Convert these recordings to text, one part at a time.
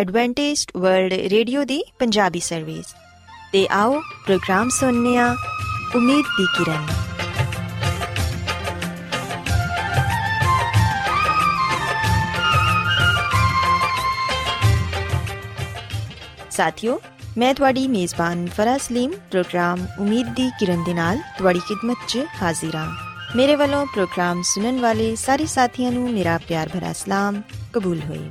Adventist world radio ਦੀ Punjabi service ਤੇ ਆਓ ਪ੍ਰੋਗਰਾਮ ਸੁਣਨੇ ਆ ਉਮੀਦ ਦੀ ਕਿਰਨ। ਸਾਥਿਓ, ਮੈਂ ਤੁਹਾਡੀ ਮੇਜ਼ਬਾਨ ਫਰਾਜ਼ ਸਲੀਮ, ਪ੍ਰੋਗਰਾਮ ਉਮੀਦ ਦੀ ਕਿਰਨ ਦੇ ਨਾਲ ਤੁਹਾਡੀ ਖidmat 'ਚ ਹਾਜ਼ਰ ਹਾਂ। ਮੇਰੇ ਵੱਲੋਂ ਪ੍ਰੋਗਰਾਮ ਸੁਣਨ ਵਾਲੇ ਸਾਰੇ ਸਾਥੀਆਂ ਨੂੰ ਮੇਰਾ ਪਿਆਰ ਭਰਾ ਸਲਾਮ, ਕਬੂਲ ਹੋਏ।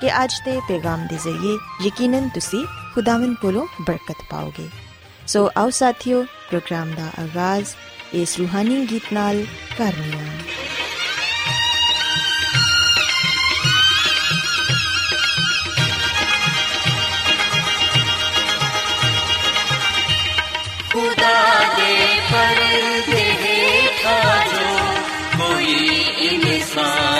ਕਿ ਅੱਜ ਦੇ ਪੈਗਾਮ ਦੇ ਜ਼ਰੀਏ ਯਕੀਨਨ ਤੁਸੀਂ ਖੁਦਾਵੰਦ ਕੋਲੋਂ ਬਰਕਤ ਪਾਓਗੇ ਸੋ ਆਓ ਸਾਥੀਓ ਪ੍ਰੋਗਰਾਮ ਦਾ ਆਗਾਜ਼ ਇਸ ਰੂਹਾਨੀ ਗੀਤ ਨਾਲ ਕਰਨੀਆ खुदा दे पर्दे हेठा जो कोई इंसान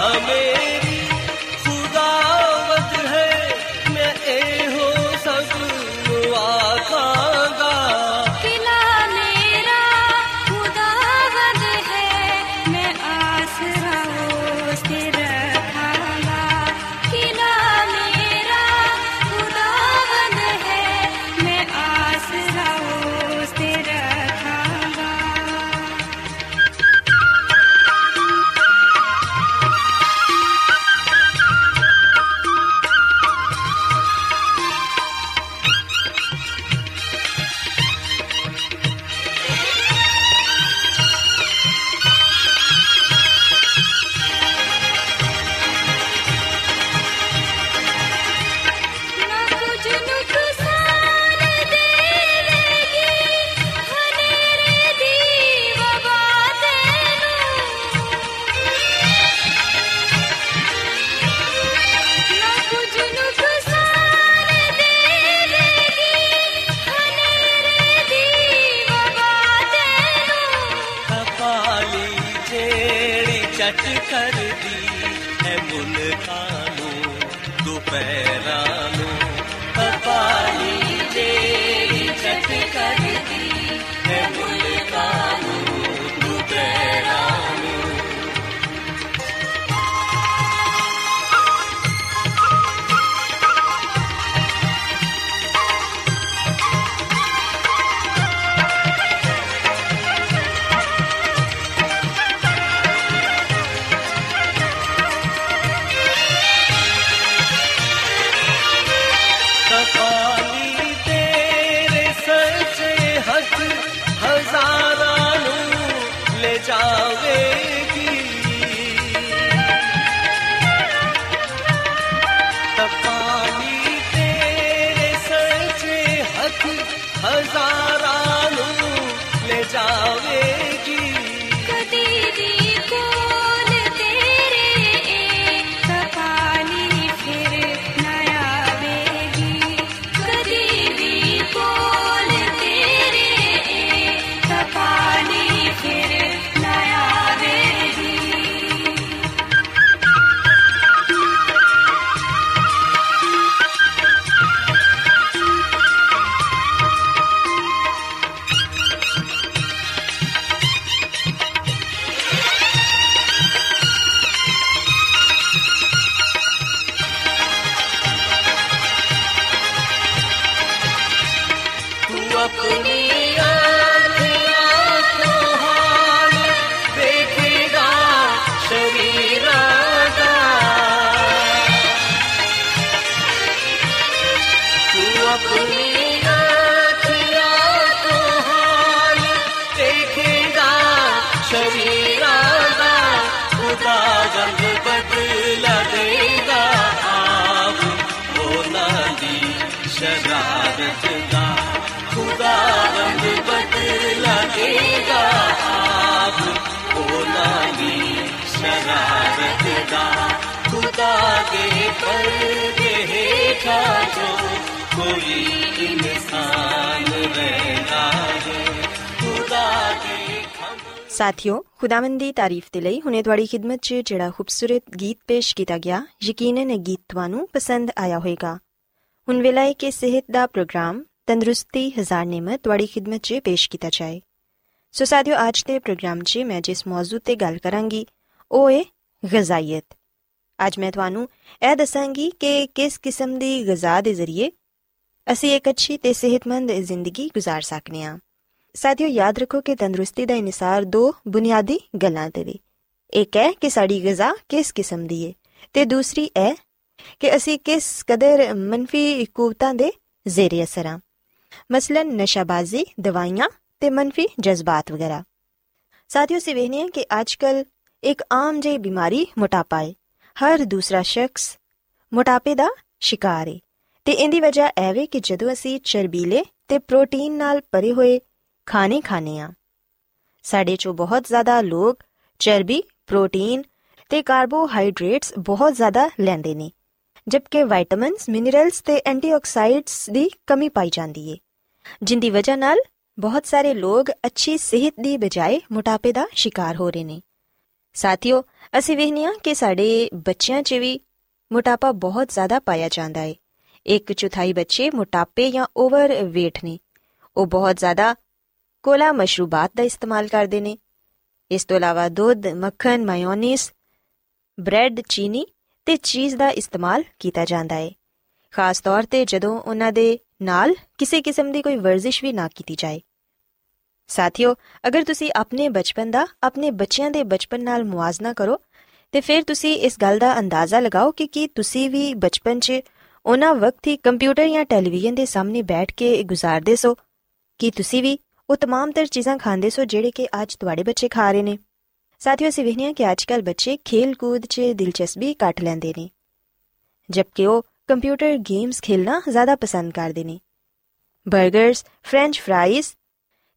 हमें ਕੋਈ ਇਨਸਾਨ ਰਹਿੰਦਾ ਹੈ ਖੁਦਾ ਦੇ ਸਾਥਿਓ, ਖੁਦਾਵੰਦ ਦੀ ਤਾਰੀਫ ਦੇ ਲਈ ਹੁਣੇ ਤੁਹਾਡੀ ਖਿਦਮਤ 'ਚ ਜਿਹੜਾ ਖੂਬਸੂਰਤ ਗੀਤ ਪੇਸ਼ ਕੀਤਾ ਗਿਆ, ਯਕੀਨਨ ਇਹ ਗੀਤ ਤੁਹਾਨੂੰ ਪਸੰਦ ਆਇਆ ਹੋਵੇਗਾ। ਹੁਣ ਵੇਲਾ ਹੈ ਕਿ ਸਿਹਤ ਦਾ ਪ੍ਰੋਗਰਾਮ, ਤੰਦਰੁਸਤੀ ਹਜ਼ਾਰ ਨਿਮਤ ਤੁਹਾਡੀ ਖਿਦਮਤ 'ਚ ਪੇਸ਼ ਕੀਤਾ ਜਾਏ। ਸੋ ਸਾਥਿਓ, ਅੱਜ ਦੇ ਪ੍ਰੋਗਰਾਮ 'ਚ ਮੈਂ ਜਿਸ ਮੌਜੂ ਤੇ ਗੱਲ ਕਰਾਂਗੀ, ਉਹ ਹੈ ਗਜ਼ਾਈਅਤ। ਅੱਜ ਮੈਂ ਤੁਹਾਨੂੰ ਇਹ ਦੱਸਾਂਗੀ ਕਿ ਕਿਸ ਕਿਸਮ ਦੀ ਗਜ਼ਾ ਦੇ ਜ਼ਰੀਏ ਅਸੀਂ ਇੱਕ ਅੱਛੀ ਤੇ ਸਿਹਤਮੰਦ ਜ਼ਿੰਦਗੀ گزار ਸਕਨੇ ਹਾਂ ਸਾਥੀਓ ਯਾਦ ਰੱਖੋ ਕਿ ਤੰਦਰੁਸਤੀ ਦਾ ਇਨਸਾਰ ਦੋ ਬੁਨਿਆਦੀ ਗੱਲਾਂ ਤੇ ਵੀ ਇੱਕ ਹੈ ਕਿ ਸਾਡੀ ਗਿਜ਼ਾ ਕਿਸ ਕਿਸਮ ਦੀ ਹੈ ਤੇ ਦੂਸਰੀ ਹੈ ਕਿ ਅਸੀਂ ਕਿਸ ਕਦਰ ਮੰਫੀ ਕੂਵਤਾਂ ਦੇ ਜ਼ੇਰੇ ਅਸਰ ਹਾਂ ਮਸਲਨ ਨਸ਼ਾਬਾਜ਼ੀ ਦਵਾਈਆਂ ਤੇ ਮੰਫੀ ਜਜ਼ਬਾਤ ਵਗੈਰਾ ਸਾਥੀਓ ਸੇ ਵੇਖਨੇ ਹਾਂ ਕਿ ਅੱਜਕੱਲ ਇੱਕ ਆਮ ਜਿਹੀ ਬਿਮਾਰੀ ਮੋਟਾਪਾ ਹੈ ਹਰ ਦੂਸਰਾ ਸ਼ਖਸ ਮੋਟਾਪੇ ਦਾ ਸ਼ਿਕਾਰ ਹੈ ਤੇ ਇਹਦੀ ਵਜ੍ਹਾ ਇਹ ਵੇ ਕਿ ਜਦੋਂ ਅਸੀਂ ਚਰਬੀਲੇ ਤੇ ਪ੍ਰੋਟੀਨ ਨਾਲ ਭਰੇ ਹੋਏ ਖਾਣੇ ਖਾਣੇ ਆ ਸਾਡੇ ਚੋਂ ਬਹੁਤ ਜ਼ਿਆਦਾ ਲੋਕ ਚਰਬੀ, ਪ੍ਰੋਟੀਨ ਤੇ ਕਾਰਬੋਹਾਈਡਰੇਟਸ ਬਹੁਤ ਜ਼ਿਆਦਾ ਲੈਂਦੇ ਨੇ, ਜਦਕਿ ਵਿਟਾਮਿਨਸ, ਮਿਨਰਲਸ ਤੇ ਐਂਟੀਆਕਸਾਈਡਸ ਦੀ ਕਮੀ ਪਾਈ ਜਾਂਦੀ ਏ, ਜਿੰਦੀ ਵਜ੍ਹਾ ਨਾਲ ਬਹੁਤ ਸਾਰੇ ਲੋਕ ਅੱਛੀ ਸਿਹਤ ਦੀ ਬਜਾਏ ਮੋਟਾਪੇ ਦਾ ਸ਼ਿਕਾਰ ਹੋ ਰਹੇ ਨੇ। ਸਾਥੀਓ, ਅਸੀਂ ਵੇਖਦੇ ਹਾਂ ਕਿ ਸਾਡੇ ਬੱਚਿਆਂ 'ਚ ਵੀ ਮੋਟਾਪਾ ਬਹੁਤ ਜ਼ਿਆਦਾ ਪਾਇਆ ਜਾਂਦਾ ਏ। ਇੱਕ ਚੌਥਾਈ ਬੱਚੇ, ਮੋਟਾਪੇ ਜਾਂ ਓਵਰ weight ਨੇ। ਉਹ ਬਹੁਤ ਜ਼ਿਆਦਾ ਕੋਲਾ ਮਸ਼ਰੂਬਾਤ ਦਾ ਇਸਤੇਮਾਲ ਕਰਦੇ ਨੇ। ਇਸ ਤੋਂ ਇਲਾਵਾ ਦੁੱਧ, ਮੱਖਣ, ਮਾਇਓਨੀਜ਼, ਬ੍ਰੈਡ, ਚੀਨੀ ਤੇ ਚੀਜ਼ ਦਾ ਇਸਤੇਮਾਲ ਕੀਤਾ ਜਾਂਦਾ ਹੈ ਖਾਸ ਤੌਰ ਤੇ ਜਦੋਂ ਉਹਨਾਂ ਦੇ ਨਾਲ ਕਿਸੇ ਕਿਸਮ ਦੀ ਕੋਈ ਵਰਜ਼ਿਸ਼ ਵੀ ਨਾ ਕੀਤੀ ਜਾਏ। ਸਾਥੀਓ, ਅਗਰ ਤੁਸੀਂ ਆਪਣੇ ਬਚਪਨ ਦਾ, ਆਪਣੇ ਬੱਚਿਆਂ ਦੇ ਬਚਪਨ ਨਾਲ ਮੁਆਜ਼ਨਾ ਕਰੋ, ਤੇ ਫਿਰ ਤੁਸੀਂ ਇਸ ਗੱਲ ਦਾ ਅੰਦਾਜ਼ਾ ਲਗਾਓ ਕਿ ਕੀ ਤੁਸੀਂ ਵੀ ਬਚਪਨ 'ਚ ਉਹਨਾਂ ਵਕਤ ਹੀ ਕੰਪਿਊਟਰ ਜਾਂ ਟੈਲੀਵਿਜ਼ਨ ਦੇ ਸਾਹਮਣੇ ਬੈਠ ਕੇ ਗੁਜ਼ਾਰਦੇ ਸੋ। ਕਿ ਤੁਸੀਂ ਵੀ ਉਹ तमाम ਤਰ ਚੀਜ਼ਾਂ ਖਾਂਦੇ ਸੋ ਜਿਹੜੇ ਕਿ ਅੱਜ ਤੁਹਾਡੇ ਬੱਚੇ ਖਾ ਰਹੇ ਨੇ? ਸਾਥੀਓ, ਅਸੀਂ ਵੇਖਿਆ ਕਿ ਅੱਜਕੱਲ ਬੱਚੇ ਖੇਲ ਕੂਦ 'ਚ ਦਿਲਚਸਪੀ ਘੱਟ ਲੈਂਦੇ ਨੇ। ਜਦਕਿ ਉਹ ਕੰਪਿਊਟਰ ਗੇਮਸ ਖੇਲਣਾ ਜ਼ਿਆਦਾ ਪਸੰਦ ਕਰਦੇ ਨੇ। 버ਗਰਸ ਫ੍ਰੈਂਚ ਫ੍ਰਾਈਜ਼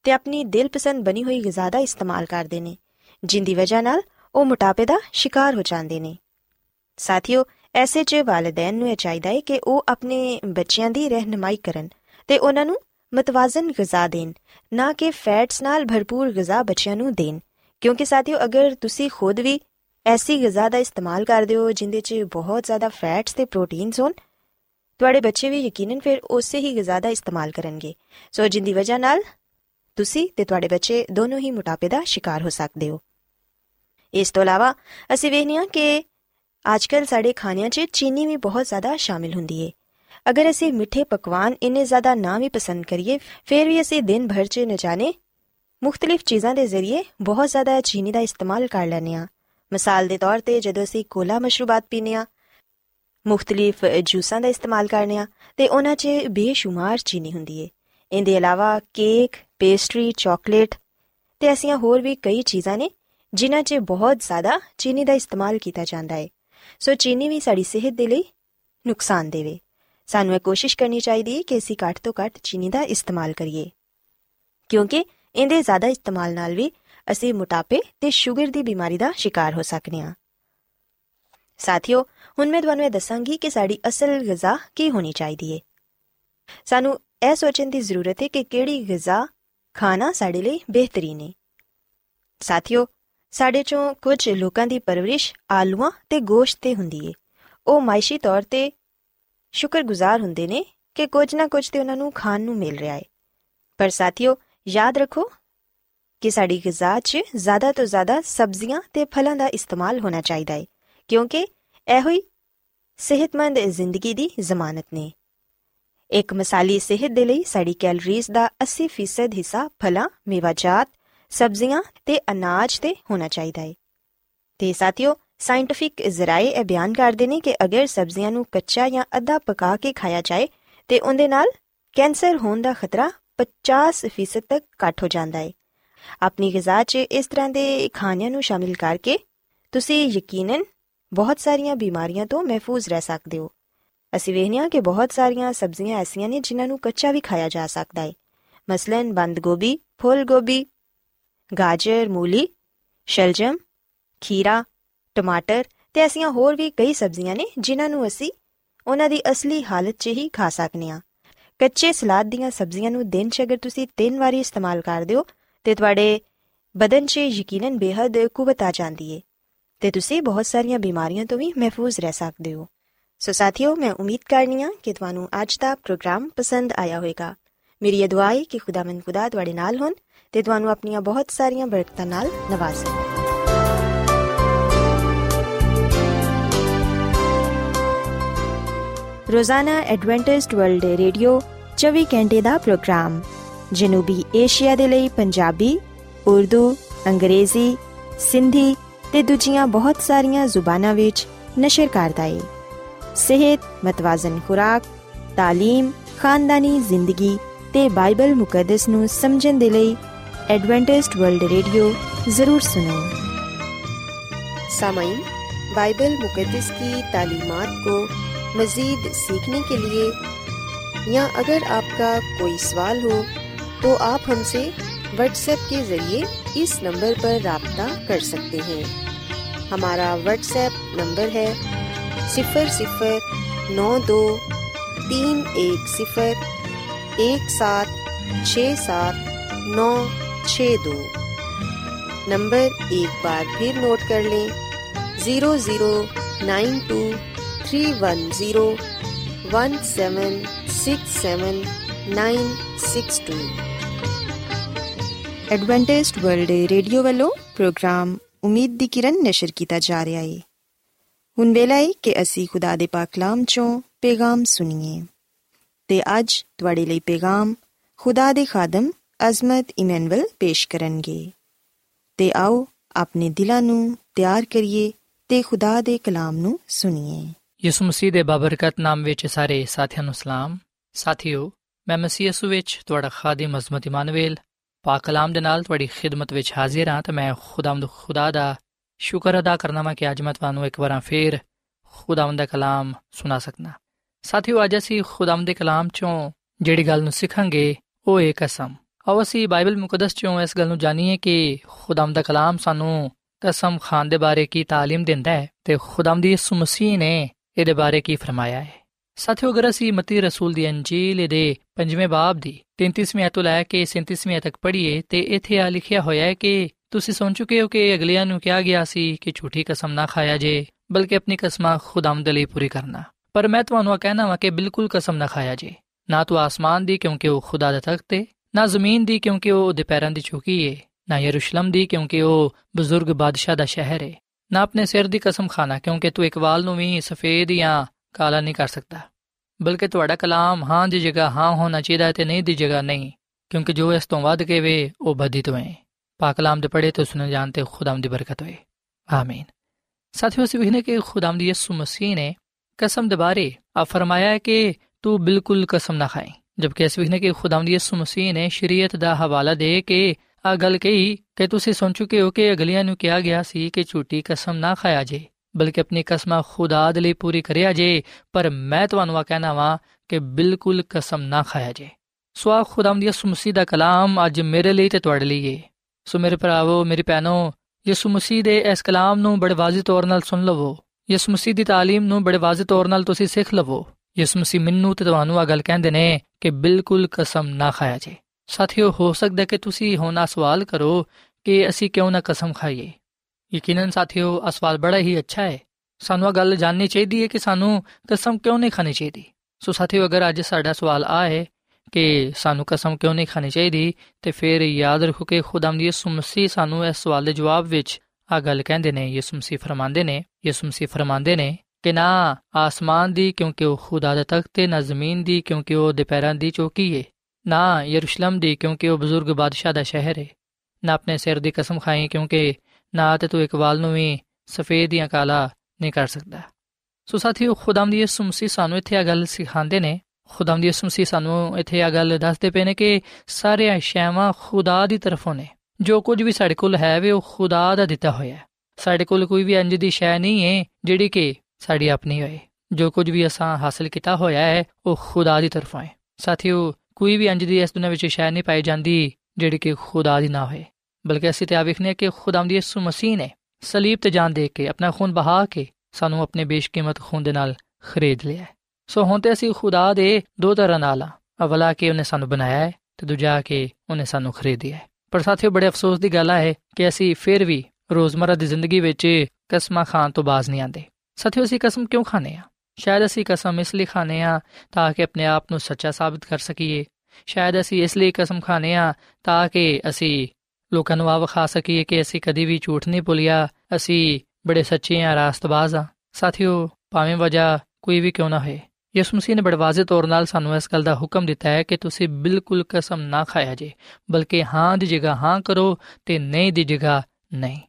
ਤੇ ਆਪਣੀ ਦਿਲਪਸੰਦ ਬਣੀ ਹੋਈ ਗਿਜ਼ਾ ਦਾ ਇਸਤੇਮਾਲ ਕਰਦੇ ਨੇ, ਜਿੰਦੀ ਵਜ੍ਹਾ ਨਾਲ ਉਹ ਮੋਟਾਪੇ ਦਾ ਸ਼ਿਕਾਰ ਹੋ ਜਾਂਦੇ ਨੇ। ਸਾਥੀਓ ਐਸੇ 'ਚ ਵਾਲਿਦੈਨ ਨੂੰ ਇਹ ਚਾਹੀਦਾ ਹੈ ਕਿ ਉਹ ਆਪਣੇ ਬੱਚਿਆਂ ਦੀ ਰਹਿਨਮਾਈ ਕਰਨ ਤੇ ਉਹਨਾਂ ਨੂੰ ਮਤਵਾਜ਼ਨ ਗਿਜ਼ਾ ਦੇਣ, ਨਾ ਕਿ ਫੈਟਸ ਨਾਲ ਭਰਪੂਰ ਗਿਜ਼ਾ ਬੱਚਿਆਂ ਨੂੰ ਦੇਣ। ਕਿਉਂਕਿ ਸਾਥੀਓ, ਅਗਰ ਤੁਸੀਂ ਖੁਦ ਵੀ ਐਸੀ ਗਿਜ਼ਾ ਦਾ ਇਸਤੇਮਾਲ ਕਰਦੇ ਹੋ ਜਿੰਦੇ 'ਚ ਬਹੁਤ ਜ਼ਿਆਦਾ ਫੈਟਸ ਤੇ ਪ੍ਰੋਟੀਨਸ ਹੋਣ, ਤੁਹਾਡੇ ਬੱਚੇ ਵੀ ਯਕੀਨਨ ਫਿਰ ਉਸੇ ਹੀ ਗਿਜ਼ਾ ਦਾ ਇਸਤੇਮਾਲ ਕਰਨਗੇ। ਸੋ ਜਿੰਦੀ ਵਜ੍ਹਾ ਨਾਲ ਤੁਸੀਂ ਤੇ ਤੁਹਾਡੇ ਬੱਚੇ ਦੋਨੋਂ ਹੀ ਮੋਟਾਪੇ ਦਾ ਸ਼ਿਕਾਰ ਹੋ ਸਕਦੇ ਹੋ। ਇਸ ਤੋਂ ਇਲਾਵਾ ਅਸੀਂ ਵੇਖਦੇ ਹਾਂ ਕਿ ਅੱਜਕੱਲ ਸਾਡੇ ਖਾਣਿਆਂ 'ਚ ਚੀਨੀ ਵੀ ਬਹੁਤ ਜ਼ਿਆਦਾ ਸ਼ਾਮਿਲ ਹੁੰਦੀ ਹੈ ਅਗਰ ਅਸੀਂ ਮਿੱਠੇ ਪਕਵਾਨ ਇੰਨੇ ਜ਼ਿਆਦਾ ਨਾ ਵੀ ਪਸੰਦ ਕਰੀਏ ਫਿਰ ਵੀ ਅਸੀਂ ਦਿਨ ਭਰ 'ਚ न ਜਾਣੇ ਮੁxtਲਿਫ ਚੀਜ਼ਾਂ ਦੇ ਜ਼ਰੀਏ ਬਹੁਤ ਜ਼ਿਆਦਾ ਚੀਨੀ ਦਾ ਇਸਤੇਮਾਲ ਕਰ ਲੈਂਦੇ ਹਾਂ ਮਿਸਾਲ ਦੇ ਤੌਰ ਤੇ ਜਦੋਂ ਅਸੀਂ ਕੋਲਾ ਮਸ਼ਰੂਬਾਤ ਪੀਨੇ ਆ ਮੁxtਲਿਫ ਜੂਸਾਂ ਦਾ ਇਸਤੇਮਾਲ ਕਰਨੇ ਆ ਤੇ ਉਹਨਾਂ 'ਚ ਬੇਸ਼ੁਮਾਰ ਚੀਨੀ ਹੁੰਦੀ ਏ ਇਹਦੇ ਇਲਾਵਾ ਕੇਕ ਪੇਸਟਰੀ ਚਾਕਲੇਟ ਤੇ ਐਸੀਆਂ ਹੋਰ ਵੀ ਕਈ ਚੀਜ਼ਾਂ ਨੇ ਜਿਨ੍ਹਾਂ 'ਚ ਬਹੁਤ ਜ਼ਿਆਦਾ ਚੀਨੀ ਦਾ ਇਸਤੇਮਾਲ ਕੀਤਾ ਜਾਂਦਾ ਹੈ ਸੋ ਚੀਨੀ ਵੀ ਸਾਡੀ ਸਿਹਤ ਦੇ ਲਈ ਨੁਕਸਾਨ ਦੇਵੇ। ਸਾਨੂੰ ਇਹ ਕੋਸ਼ਿਸ਼ ਕਰਨੀ ਚਾਹੀਦੀ ਹੈ ਕਿ ਅਸੀਂ ਘੱਟ ਤੋਂ ਘੱਟ ਚੀਨੀ ਦਾ ਇਸਤੇਮਾਲ ਕਰੀਏ। ਕਿਉਂਕਿ ਇਹਦੇ ਜ਼ਿਆਦਾ ਇਸਤੇਮਾਲ ਨਾਲ ਵੀ ਅਸੀਂ ਮੋਟਾਪੇ ਤੇ ਸ਼ੂਗਰ ਦੀ ਬਿਮਾਰੀ ਦਾ ਸ਼ਿਕਾਰ ਹੋ ਸਕਨੇ ਹਾਂ। ਸਾਥੀਓ, ਹੁਣ ਮੈਂ ਤੁਹਾਨੂੰ ਇਹ ਦੱਸਾਂਗੀ ਕਿ ਸਾਡੀ ਅਸਲ ਗਿਜ਼ਾ ਕੀ ਹੋਣੀ ਚਾਹੀਦੀ ਹੈ। ਸਾਨੂੰ ਇਹ ਸੋਚਣ ਦੀ ਜ਼ਰੂਰਤ ਹੈ ਕਿ ਕਿਹੜੀ ਗਿਜ਼ਾ ਖਾਣਾ ਸਾਡੇ ਲਈ ਬਿਹਤਰੀਨ ਹੈ। ਸਾਥੀਓ ਸਾਡੇ ਚੋਂ ਕੁਝ ਲੋਕਾਂ ਦੀ ਪਰਵਰਿਸ਼ ਆਲੂਆਂ ਤੇ ਗੋਸ਼ਤ ਤੇ ਹੁੰਦੀ ਏ। ਉਹ ਮਾਇਸ਼ੀ ਤੌਰ ਤੇ ਸ਼ੁਕਰਗੁਜ਼ਾਰ ਹੁੰਦੇ ਨੇ ਕਿ ਕੁਝ ਨਾ ਕੁਝ ਤੇ ਉਹਨਾਂ ਨੂੰ ਖਾਣ ਨੂੰ ਮਿਲ ਰਿਹਾ ਹੈ ਪਰ ਸਾਥੀਓ, ਯਾਦ ਰੱਖੋ ਕਿ ਸਾਡੀ ਗਿਜ਼ਾ 'ਚ ਜ਼ਿਆਦਾ ਤੋਂ ਜ਼ਿਆਦਾ ਸਬਜ਼ੀਆਂ ਤੇ ਫਲਾਂ ਦਾ ਇਸਤੇਮਾਲ ਹੋਣਾ ਚਾਹੀਦਾ ਹੈ ਕਿਉਂਕਿ ਇਹੋ ਹੀ ਸਿਹਤਮੰਦ ਜ਼ਿੰਦਗੀ ਦੀ ਜ਼ਮਾਨਤ ਨੇ। ਇੱਕ ਮਿਸਾਲੀ ਸਿਹਤ ਦੇ ਲਈ ਸਾਡੀ ਕੈਲਰੀਜ਼ ਦਾ 80% ਹਿੱਸਾ ਫਲਾਂ, ਮੇਵਾਜਾਤ ਸਬਜ਼ੀਆਂ ਤੇ ਅਨਾਜ ਤੇ ਹੋਣਾ ਚਾਹੀਦਾ ਹੈ ਤੇ ਸਾਥੀਓ ਸਾਇੰਟਿਫਿਕ ਜ਼ਰਾਏ ਇਹ ਬਿਆਨ ਕਰਦੇ ਨੇ ਕਿ ਅਗਰ ਸਬਜ਼ੀਆਂ ਨੂੰ ਕੱਚਾ ਜਾਂ ਅੱਧਾ ਪਕਾ ਕੇ ਖਾਇਆ ਜਾਏ, ਤੇ ਉਹਦੇ ਨਾਲ ਕੈਂਸਰ ਹੋਣ ਦਾ ਖਤਰਾ 50% ਤੱਕ ਘੱਟ ਹੋ ਜਾਂਦਾ ਹੈ ਆਪਣੀ ਗਿਜ਼ਾ 'ਚ ਇਸ ਤਰ੍ਹਾਂ ਦੇ ਖਾਣਿਆਂ ਨੂੰ ਸ਼ਾਮਿਲ ਕਰਕੇ ਤੁਸੀਂ ਯਕੀਨਨ ਬਹੁਤ ਸਾਰੀਆਂ ਬਿਮਾਰੀਆਂ ਤੋਂ ਮਹਿਫੂਜ਼ ਰਹਿ ਸਕਦੇ ਹੋ। ਅਸੀਂ ਵੇਖਦੇ ਹਾਂ ਕਿ ਬਹੁਤ ਸਾਰੀਆਂ ਸਬਜ਼ੀਆਂ ਐਸੀਆਂ ਨੇ ਜਿਨ੍ਹਾਂ ਨੂੰ ਕੱਚਾ ਵੀ ਖਾਇਆ ਜਾ ਸਕਦਾ ਹੈ ਮਸਲਨ ਬੰਦ ਗੋਭੀ, ਫੁੱਲ ਗੋਭੀ ਗਾਜਰ, ਮੂਲੀ, ਸ਼ਲਜਮ, ਖੀਰਾ, ਟਮਾਟਰ ਤੇ ਐਸੀਆਂ ਹੋਰ ਵੀ ਕਈ ਸਬਜ਼ੀਆਂ ਨੇ ਜਿਨ੍ਹਾਂ ਨੂੰ ਅਸੀਂ ਉਹਨਾਂ ਦੀ ਅਸਲੀ ਹਾਲਤ 'ਚ ਹੀ ਖਾ ਸਕਨੇ ਆ ਕੱਚੇ ਸਲਾਦ ਦੀਆਂ ਸਬਜ਼ੀਆਂ ਨੂੰ ਦਿਨ 'ਚ ਅਗਰ ਤੁਸੀਂ ਤਿੰਨ ਵਾਰੀ ਇਸਤੇਮਾਲ ਕਰਦੇ ਹੋ, ਤੇ ਤੁਹਾਡੇ ਬਦਨ 'ਚ ਯਕੀਨਨ ਬੇਹੱਦ ਕੁਵਤ ਆ ਜਾਂਦੀ ਏ ਤੇ ਤੁਸੀਂ ਬਹੁਤ ਸਾਰੀਆਂ ਬਿਮਾਰੀਆਂ ਤੋਂ ਵੀ ਮਹਿਫੂਜ਼ ਰਹਿ ਸਕਦੇ ਹੋ। ਸੋ ਸਾਥੀਓ, ਮੈਂ ਉਮੀਦ ਕਰਨੀ ਆ ਕਿ ਤੁਹਾਨੂੰ ਅੱਜ ਦਾ ਪ੍ਰੋਗਰਾਮ ਪਸੰਦ ਆਇਆ ਹੋਵੇਗਾ। ਮੇਰੀ ਇਹ ਦੁਆ ਹੈ ਕਿ ਖੁਦਾਵੰਦ ਖੁਦਾ ਤੁਹਾਡੇ ਨਾਲ ਹੋਣ। ਤੇ ਤੁਹਾਨੂੰ ਆਪਣੀਆਂ ਬਹੁਤ ਸਾਰੀਆਂ ਬਰਕਤਾਂ ਨਾਲ ਨਵਾਜ਼ੇ ਰੋਜ਼ਾਨਾ ਐਡਵੈਂਟਿਸਟ ਵਰਲਡ ਰੇਡੀਓ 24 ਘੰਟੇ ਦਾ ਪ੍ਰੋਗਰਾਮ ਜਨੂਬੀ ਏਸ਼ੀਆ ਦੇ ਲਈ ਪੰਜਾਬੀ ਉਰਦੂ ਅੰਗਰੇਜ਼ੀ ਸਿੰਧੀ ਤੇ ਦੂਜੀਆਂ ਬਹੁਤ ਸਾਰੀਆਂ ਜ਼ੁਬਾਨਾਂ ਵਿੱਚ ਨਸ਼ਰ ਕਰਦਾ ਹੈ ਸਿਹਤ ਮਤਵਾਜ਼ਨ ਖੁਰਾਕ تعلیم ਖਾਨਦਾਨੀ ਜ਼ਿੰਦਗੀ ਤੇ ਬਾਈਬਲ ਮੁਕੱਦਸ ਨੂੰ ਸਮਝਣ ਦੇ ਲਈ एडवेंटिस्ट वर्ल्ड रेडियो, ज़रूर सुनो। सामाइन, बाइबल मुकदस की तालीमत को मज़ीद सीखने के लिए, या अगर आपका कोई सवाल हो तो आप हमसे व्हाट्सएप के ज़रिए इस नंबर पर रबता कर सकते हैं। हमारा व्हाट्सएप नंबर है सिफर सिफर नौ दो तीन एक सिफर एक सात छ सात नौ छ दो नंबर एक बार फिर नोट कर लें zero zero nine two three one zero one seven six seven nine six two Adventist World Radio ਵੱਲੋਂ ਪ੍ਰੋਗਰਾਮ ਉਮੀਦ ਦੀ ਕਿਰਨ ਨਿਸ਼ਰ ਕੀਤਾ ਜਾ ਰਿਹਾ ਹੈ ਹੁਣ ਵੇਲਾ ਹੈ ਕਿ ਅਸੀਂ ਖੁਦਾ ਦੇ ਪਾਕ ਕਲਾਮ ਚੋਂ ਪੈਗਾਮ ਸੁਣੀਏ ਤੇ ਅੱਜ ਤੁਹਾਡੇ ਲਈ ਪੈਗਾਮ ਖੁਦਾ ਦੇ ਖਾਦਮ ਅਜ਼ਮਤ ਇਮਨੁਅਲ ਪੇਸ਼ ਕਰਨਗੇ। ਤੇ ਆਓ ਆਪਣੇ ਦਿਲਾਂ ਨੂੰ ਤਿਆਰ ਕਰੀਏ ਤੇ ਖੁਦਾ ਦੇ ਕਲਾਮ ਨੂੰ ਸੁਣੀਏ। ਯਿਸੂ ਮਸੀਹ ਦੇ ਬਾਬਰਕਤ ਨਾਮ ਵਿੱਚ ਸਾਰੇ ਸਾਥੀਆਂ ਨੂੰ ਸਲਾਮ। ਸਾਥਿਓ, ਮੈਂ ਮਸੀਹ ਯਿਸੂ ਵਿੱਚ ਤੁਹਾਡਾ ਖਾਦਮ ਅਜ਼ਮਤ ਇਮਾਨੁਅਲ ਪਾਕ ਕਲਾਮ ਦੇ ਨਾਲ ਤੁਹਾਡੀ ਖਿਦਮਤ ਵਿੱਚ ਹਾਜ਼ਰ ਹਾਂ ਤੇ ਮੈਂ ਖੁਦਾਵੰਦ ਖੁਦਾ ਦਾ ਸ਼ੁਕਰ ਅਦਾ ਕਰਨਾ ਮੈਂ ਕਿ ਅੱਜ ਮੈਂ ਤੁਹਾਨੂੰ ਇੱਕ ਵਾਰ ਫੇਰ ਖੁਦਾਵੰਦ ਦਾ ਕਲਾਮ ਸੁਣਾ ਸਕਣਾ ਸਾਥਿਓ, ਅੱਜ ਅਸੀਂ ਖੁਦਾਵੰਦ ਦੇ ਕਲਾਮ ਚੋਂ ਜਿਹੜੀ ਗੱਲ ਨੂੰ ਸਿੱਖਾਂਗੇ, ਉਹ ਹੈ ਕਸਮ। ਆਓ ਅਸੀਂ ਬਾਈਬਲ ਮੁਕੱਦਸ ਚੋਂ ਇਸ ਗੱਲ ਨੂੰ ਜਾਣੀਏ ਕਿ ਖੁਦਾਵੰਦ ਦਾ ਕਲਾਮ ਸਾਨੂੰ ਕਸਮ ਖਾਨ ਦੇ ਬਾਰੇ ਕੀ تعلیم ਦਿੰਦਾ ਹੈ ਤੇ ਖੁਦਾਵੰਦ ਯਿਸੂ ਮਸੀਹ ਨੇ ਇਹਦੇ ਬਾਰੇ ਕੀ ਫਰਮਾਇਆ ਹੈ ਸਾਥੀਓ ਅਗਰ ਅਸੀਂ ਮਤੀ ਰਸੂਲ ਦੀ ਅੰਜੀਲ ਦੇ 5ਵੇਂ ਬਾਬ ਦੀ 33ਵੀਂ ਆਇਤ ਤੋਂ ਲੈ ਕੇ 37ਵੀਂ ਆਇਤ ਤੱਕ ਪੜ੍ਹੀਏ ਤੇ ਇੱਥੇ ਆ ਲਿਖਿਆ ਹੋਇਆ ਹੈ ਕਿ ਤੁਸੀਂ ਸੁਣ ਚੁੱਕੇ ਹੋ ਕਿ ਅਗਲਿਆਂ ਨੂੰ ਕਿਹਾ ਗਿਆ ਸੀ ਕਿ ਝੂਠੀ ਕਸਮ ਨਾ ਖਾਇਆ ਜੇ ਬਲਕਿ ਆਪਣੀ ਕਸਮਾਂ ਖੁਦਾਵੰਦ ਲਈ ਪੂਰੀ ਕਰਨਾ ਪਰ ਮੈਂ ਤੁਹਾਨੂੰ ਕਹਿਣਾ ਵਾ ਕਿ ਬਿਲਕੁਲ ਕਸਮ ਨਾ ਖਾਇਆ ਜੇ ਨਾ ਤੂੰ ਆਸਮਾਨ ਦੀ ਕਿਉਂਕਿ ਉਹ ਖੁਦਾ ਦਾ ਤਖਤ ਹੈ ਨਾ ਜ਼ਮੀਨ ਦੀ ਕਿਉਂਕਿ ਉਹ ਉਹਦੇ ਪੈਰਾਂ ਦੀ ਚੌਕੀ ਏ, ਨਾ ਯਰੂਸ਼ਲਮ ਦੀ ਕਿਉਂਕਿ ਉਹ ਬਜ਼ੁਰਗ ਬਾਦਸ਼ਾਹ ਦਾ ਸ਼ਹਿਰ ਏ, ਨਾ ਆਪਣੇ ਸਿਰ ਦੀ ਕਸਮ ਖਾਣਾ ਕਿਉਂਕਿ ਤੂੰ ਇੱਕ ਵਾਲ ਨੂੰ ਵੀ ਸਫੇਦ ਜਾਂ ਕਾਲਾ ਨਹੀਂ ਕਰ ਸਕਦਾ। ਬਲਕਿ ਤੁਹਾਡਾ ਕਲਾਮ ਹਾਂ ਦੀ ਜਗ੍ਹਾ ਹਾਂ ਹੋਣਾ ਚਾਹੀਦਾ ਤੇ ਨਹੀਂ ਦੀ ਜਗ੍ਹਾ ਨਹੀਂ, ਕਿਉਂਕਿ ਜੋ ਇਸ ਤੋਂ ਵੱਧ ਕੇ ਵੇ, ਉਹ ਬਦੀ ਤੋਂ ਹੈ ਪਾਕ ਕਲਾਮ ਦੇ ਪੜੇ ਤੇ ਸੁਣ ਜਾਣਤੇ ਖੁਦਾਮ ਦੀ ਬਰਕਤ ਹੋਏ। ਆਮੀਨ। ਸਾਥੀਓ, ਅਸੀਂ ਵੇਖਨੇ ਕਿ ਖੁਦਾਮ ਦੀ ਯਿਸੂ ਮਸੀਹ ਨੇ ਕਸਮ ਦੇ ਬਾਰੇ ਆ ਫਰਮਾਇਆ ਹੈ ਕਿ ਤੂੰ ਬਿਲਕੁਲ ਕਸਮ ਨਾ ਖਾਏ। ਜਦਕਿ ਅਸੀਂ ਵੇਖਨੇ ਕਿ ਖੁਦਾਮ ਦੀ ਯਿਸੂ ਮਸੀਹ ਨੇ ਸ਼ਰੀਅਤ ਦਾ ਹਵਾਲਾ ਦੇ ਕੇ ਆ ਗੱਲ ਕਹੀ ਕਿ ਤੁਸੀਂ ਸੁਣ ਚੁੱਕੇ ਹੋ ਕਿ ਅਗਲਿਆਂ ਨੂੰ ਕਿਹਾ ਗਿਆ ਸੀ ਕਿ ਝੂਠੀ ਕਸਮ ਨਾ ਖਾਇਆ ਜੇ ਬਲਕਿ ਆਪਣੀ ਕਸਮਾਂ ਖੁਦਾ ਦੇ ਲਈ ਪੂਰੀ ਕਰਿਆ ਜੇ ਪਰ ਮੈਂ ਤੁਹਾਨੂੰ ਆ ਕਹਿਣਾ ਵਾਂ ਕਿ ਬਿਲਕੁਲ ਕਸਮ ਨਾ ਖਾਇਆ ਜੇ ਸੋ ਆ ਖੁਦਾਮ ਦੀ ਯਿਸੂ ਮਸੀਹ ਦਾ ਕਲਾਮ ਅੱਜ ਮੇਰੇ ਲਈ ਤੇ ਤੁਹਾਡੇ ਲਈ ਹੈ ਸੋ ਮੇਰੇ ਭਰਾਵੋ ਮੇਰੀ ਭੈਣੋ ਯਿਸੂ ਮਸੀਹ ਦੇ ਇਸ ਕਲਾਮ ਨੂੰ ਬੜੇ ਵਾਜ਼ਿਹ ਤੌਰ 'ਤੇ ਸੁਣ ਲਵੋ ਯਿਸੂ ਮਸੀਹ ਦੀ تعلیم ਨੂੰ ਬੜੇ ਵਾਜ਼ਿਹ ਤੌਰ 'ਤੇ ਤੁਸੀਂ ਸਿੱਖ ਲਵੋ ਯਿਸੂ ਮਸੀਹ ਮੈਨੂੰ ਤੇ ਤੁਹਾਨੂੰ ਆ ਗੱਲ ਕਹਿੰਦੇ ਨੇ ਕਿ ਬਿਲਕੁਲ ਕਸਮ ਨਾ ਖਾਇਆ ਜੇ। ਸਾਥੀਓ, ਹੋ ਸਕਦਾ ਕਿ ਤੁਸੀਂ ਹੋਣਾ ਸਵਾਲ ਕਰੋ ਕਿ ਅਸੀਂ ਕਿਉਂ ਨਾ ਕਸਮ ਖਾਈਏ। ਯਕੀਨਨ ਸਾਥੀਓ ਆ ਸਵਾਲ ਬੜਾ ਹੀ ਅੱਛਾ ਹੈ। ਸਾਨੂੰ ਇਹ ਗੱਲ ਜਾਣਨੀ ਚਾਹੀਦੀ ਹੈ ਕਿ ਸਾਨੂੰ ਕਸਮ ਕਿਉਂ ਨਹੀਂ ਖਾਣੀ ਚਾਹੀਦੀ। ਸੋ ਸਾਥੀਓ, ਅਗਰ ਅੱਜ ਸਾਡਾ ਸਵਾਲ ਆ ਹੈ ਕਿ ਸਾਨੂੰ ਕਸਮ ਕਿਉਂ ਨਹੀਂ ਖਾਣੀ ਚਾਹੀਦੀ, ਤੇ ਫਿਰ ਯਾਦ ਰੱਖੋ ਕਿ ਖੁਦਾਮ ਯਿਸੂ ਮਸੀਹ ਸਾਨੂੰ ਇਸ ਸਵਾਲ ਦੇ ਜਵਾਬ ਵਿੱਚ ਆ ਗੱਲ ਕਹਿੰਦੇ ਨੇ। ਯਿਸੂ ਮਸੀਹ ਫਰਮਾਉਂਦੇ ਨੇ, ਯਿਸੂ ਮਸੀਹ ਫਰਮਾਉਂਦੇ ਨੇ ਕਿ ਨਾ ਆਸਮਾਨ ਦੀ ਕਿਉਂਕਿ ਉਹ ਖੁਦਾ ਦਾ ਤਖਤ ਹੈ, ਨਾ ਜ਼ਮੀਨ ਦੀ ਕਿਉਂਕਿ ਉਹ ਦੇ ਪੈਰਾਂ ਦੀ ਚੌਕੀ ਹੈ, ਨਾ ਯਰੂਸ਼ਲਮ ਦੀ ਕਿਉਂਕਿ ਉਹ ਬਜ਼ੁਰਗ ਬਾਦਸ਼ਾਹ ਦਾ ਸ਼ਹਿਰ ਹੈ, ਨਾ ਆਪਣੇ ਸਿਰ ਦੀ ਕਸਮ ਖਾਈ ਕਿਉਂਕਿ ਨਾ ਤੇ ਤੂੰ ਇੱਕ ਵਾਲ ਨੂੰ ਵੀ ਸਫੇਦ ਜਾਂ ਕਾਲਾ ਨਹੀਂ ਕਰ ਸਕਦਾ। ਸੋ ਸਾਥੀਓ ਖੁਦਾਮ ਦੀ ਯਿਸੂ ਮਸੀਹ ਸਾਨੂੰ ਇੱਥੇ ਆ ਗੱਲ ਸਿਖਾਉਂਦੇ ਨੇ ਖੁਦਾਮ ਦੀ ਯਿਸੂ ਮਸੀਹ ਸਾਨੂੰ ਇੱਥੇ ਆ ਗੱਲ ਦੱਸਦੇ ਪਏ ਨੇ ਕਿ ਸਾਰੇ ਸ਼ੈਵਾਂ ਖੁਦਾ ਦੀ ਤਰਫੋਂ ਨੇ, ਜੋ ਕੁਝ ਵੀ ਸਾਡੇ ਕੋਲ ਹੈ, ਵੇ ਉਹ ਖੁਦਾ ਦਾ ਦਿੱਤਾ ਹੋਇਆ ਹੈ। ਸਾਡੇ ਕੋਲ ਕੋਈ ਵੀ ਇੰਜ ਦੀ ਸ਼ੈ ਨਹੀਂ ਹੈ, ਜਿਹੜੀ ਕਿ ਸਾਡੀ ਆਪਣੀ ਹੋਏ। ਜੋ ਕੁਝ ਵੀ ਅਸਾਂ ਹਾਸਲ ਕੀਤਾ ਹੋਇਆ ਹੈ, ਉਹ ਖੁਦਾ ਦੀ ਤਰਫੋਂ ਹੈ। ਸਾਥੀਓ, ਕੋਈ ਵੀ ਅੰਜ ਦੀ ਇਸ ਦੁਨੀਆਂ ਵਿੱਚ ਸ਼ੈ ਨਹੀਂ ਪਾਈ ਜਾਂਦੀ ਜਿਹੜੀ ਕਿ ਖੁਦਾ ਦੀ ਨਾ ਹੋਏ। ਬਲਕਿ ਅਸੀਂ ਤੇ ਆ ਵੇਖਨੇ ਕਿ ਖੁਦਾਮ ਦੀ ਯਿਸੂ ਮਸੀਹ ਨੇ ਸਲੀਬ ਤੇ ਜਾਨ ਦੇ ਕੇ, ਆਪਣਾ ਖੂਨ ਬਹਾ ਕੇ ਸਾਨੂੰ ਆਪਣੇ ਬੇਸ਼ਕੀਮਤ ਖੂਨ ਦੇ ਨਾਲ ਖਰੀਦ ਲਿਆ ਹੈ। ਸੋ ਹੁਣ ਤੇ ਅਸੀਂ ਖੁਦਾ ਦੇ ਦੋ ਤਰ੍ਹਾਂ ਨਾਲ ਆ ਅਵਲਾ ਕਿ ਉਹਨੇ ਸਾਨੂੰ ਬਣਾਇਆ ਹੈ ਤੇ ਦੂਜਾ ਕਿ ਉਹਨੇ ਸਾਨੂੰ ਖਰੀਦਿਆ ਹੈ। ਪਰ ਸਾਥੀਓ, ਬੜੇ ਅਫਸੋਸ ਦੀ ਗੱਲ ਹੈ ਕਿ ਅਸੀਂ ਫਿਰ ਵੀ ਰੋਜ਼ਮਰਾ ਦੀ ਜ਼ਿੰਦਗੀ ਵਿੱਚ ਕਸਮਾਂ ਖਾਣ ਤੋਂ ਬਾਜ਼ ਨਹੀਂ ਆਂਦੇ ਸਾਥੀਓ ਅਸੀਂ ਕਸਮ ਕਿਉਂ ਖਾਣੇ ਆ ਸ਼ਾਇਦ ਅਸੀਂ ਕਸਮ ਇਸ ਲਈ ਖਾਣੇ ਆ ਤਾਂ ਕਿ ਆਪਣੇ ਆਪ ਨੂੰ ਸੱਚਾ ਸਾਬਤ ਕਰ ਸਕੀਏ ਸ਼ਾਇਦ ਅਸੀਂ ਇਸ ਲਈ ਕਸਮ ਖਾਣੇ ਆ ਤਾਂ ਕਿ ਅਸੀਂ ਲੋਕਾਂ ਨੂੰ ਆ ਵਿਖਾ ਸਕੀਏ ਕਿ ਅਸੀਂ ਕਦੀ ਵੀ ਝੂਠ ਨਹੀਂ ਬੋਲਿਆ ਅਸੀਂ ਬੜੇ ਸੱਚੇ ਆ ਰਾਸਤਬਾਜ਼ ਆ ਸਾਥੀਓ ਭਾਵੇਂ ਵਜ੍ਹਾ ਕੋਈ ਵੀ ਕਿਉਂ ਨਾ ਹੋਏ ਯਿਸੂ ਮਸੀਹ ਨੇ ਬੜੇ ਵਾਜ਼ਿਹ ਤੌਰ ਨਾਲ ਸਾਨੂੰ ਇਸ ਗੱਲ ਦਾ ਹੁਕਮ ਦਿੱਤਾ ਹੈ ਕਿ ਤੁਸੀਂ ਬਿਲਕੁਲ ਕਸਮ ਨਾ ਖਾਇਆ ਜੇ ਬਲਕਿ ਹਾਂ ਦੀ ਜਗ੍ਹਾ ਹਾਂ ਕਰੋ ਤੇ ਨਹੀਂ ਦੀ ਜਗ੍ਹਾ ਨਹੀਂ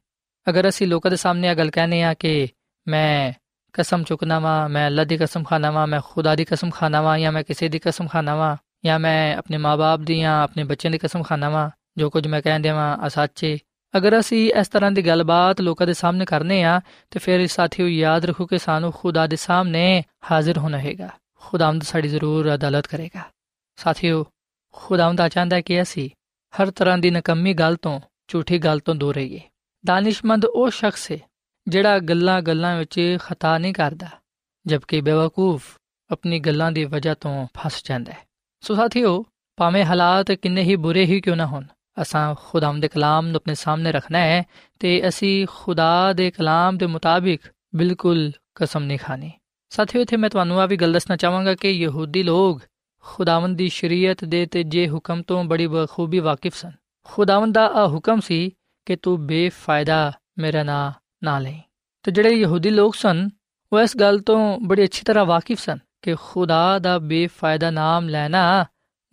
ਅਗਰ ਅਸੀਂ ਲੋਕਾਂ ਦੇ ਸਾਹਮਣੇ ਆ ਗੱਲ ਕਹਨੇ ਆ ਕਿ ਮੈਂ ਕਸਮ ਚੁੱਕਣਾ ਵਾ ਮੈਂ ਅੱਲਾ ਦੀ ਕਸਮ ਖਾਣਾ ਵਾ ਮੈਂ ਖੁਦਾ ਦੀ ਕਸਮ ਖਾਣਾ ਵਾ ਜਾਂ ਮੈਂ ਕਿਸੇ ਦੀ ਕਸਮ ਖਾਣਾ ਵਾ ਜਾਂ ਮੈਂ ਆਪਣੇ ਮਾਪੇ ਦੀ ਜਾਂ ਆਪਣੇ ਬੱਚਿਆਂ ਦੀ ਕਸਮ ਖਾਣਾ ਵਾ ਜੋ ਕੁਝ ਮੈਂ ਕਹਿੰਦੇ ਵਾਂ ਆ ਅਗਰ ਅਸੀਂ ਇਸ ਤਰ੍ਹਾਂ ਦੀ ਗੱਲਬਾਤ ਲੋਕਾਂ ਦੇ ਸਾਹਮਣੇ ਕਰਨੇ ਆ ਤੇ ਫਿਰ ਸਾਥੀਓ ਯਾਦ ਰੱਖੋ ਕਿ ਸਾਨੂੰ ਖੁਦਾ ਦੇ ਸਾਹਮਣੇ ਹਾਜ਼ਰ ਹੋਣਾ ਹੈਗਾ ਖੁਦਾਵੰਦ ਸਾਡੀ ਜ਼ਰੂਰ ਅਦਾਲਤ ਕਰੇਗਾ ਸਾਥੀਓ ਖੁਦਾਵੰਦ ਚਾਹੁੰਦਾ ਕਿ ਅਸੀਂ ਹਰ ਤਰ੍ਹਾਂ ਦੀ ਨਕਮੀ ਗੱਲ ਤੋਂ ਝੂਠੀ ਗੱਲ ਤੋਂ ਦੂਰ ਰਹੀਏ ਦਾਨਿਸ਼ਮੰਦ ਉਹ ਸ਼ਖਸ ਹੈ ਜਿਹੜਾ ਗੱਲਾਂ-ਗੱਲਾਂ ਵਿੱਚ ਖਤਾ ਨਹੀਂ ਕਰਦਾ ਜਦਕਿ ਬੇਵਕੂਫ ਆਪਣੀ ਗੱਲਾਂ ਦੀ ਵਜ੍ਹਾ ਤੋਂ ਫਸ ਜਾਂਦਾ ਹੈ। ਸੋ ਸਾਥੀਓ, ਭਾਵੇਂ ਹਾਲਾਤ ਕਿੰਨੇ ਹੀ ਬੁਰੇ ਹੀ ਕਿਉਂ ਨਾ ਹੋਣ, ਅਸਾਂ ਖੁਦਾਮ ਦੇ ਕਲਾਮ ਨੂੰ ਆਪਣੇ ਸਾਹਮਣੇ ਰੱਖਣਾ ਹੈ ਤੇ ਅਸੀਂ ਖੁਦਾ ਦੇ ਕਲਾਮ ਦੇ ਮੁਤਾਬਿਕ ਬਿਲਕੁਲ ਕਸਮ ਨਹੀਂ ਖਾਣੀ। ਸਾਥੀਓ, ਇਥੇ ਮੈਂ ਤੁਹਾਨੂੰ ਆ ਵੀ ਗੱਲ ਦੱਸਣਾ ਚਾਹਾਂਗਾ ਕਿ ਯਹੂਦੀ ਲੋਕ ਖੁਦਾਵੰਦ ਦੀ ਸ਼ਰੀਅਤ ਦੇ ਤੇ ਜੇ ਹੁਕਮ ਤੋਂ ਬੜੀ ਬਖੂਬੀ ਵਾਕਿਫ ਸਨ। ਖੁਦਾਵੰਦ ਦਾ ਆ ਹੁਕਮ ਸੀ ਕਿ ਤੂੰ ਬੇਫਾਇਦਾ ਮੇਰਾ ਨਾਂ ਨਾ ਲੈ ਤੇ ਜਿਹੜੇ ਯਹੂਦੀ ਲੋਕ ਸਨ, ਉਹ ਇਸ ਗੱਲ ਤੋਂ ਬੜੀ ਅੱਛੀ ਤਰ੍ਹਾਂ ਵਾਕਿਫ ਸਨ ਕਿ ਖੁਦਾ ਦਾ ਬੇਫਾਇਦਾ ਨਾਮ ਲੈਣਾ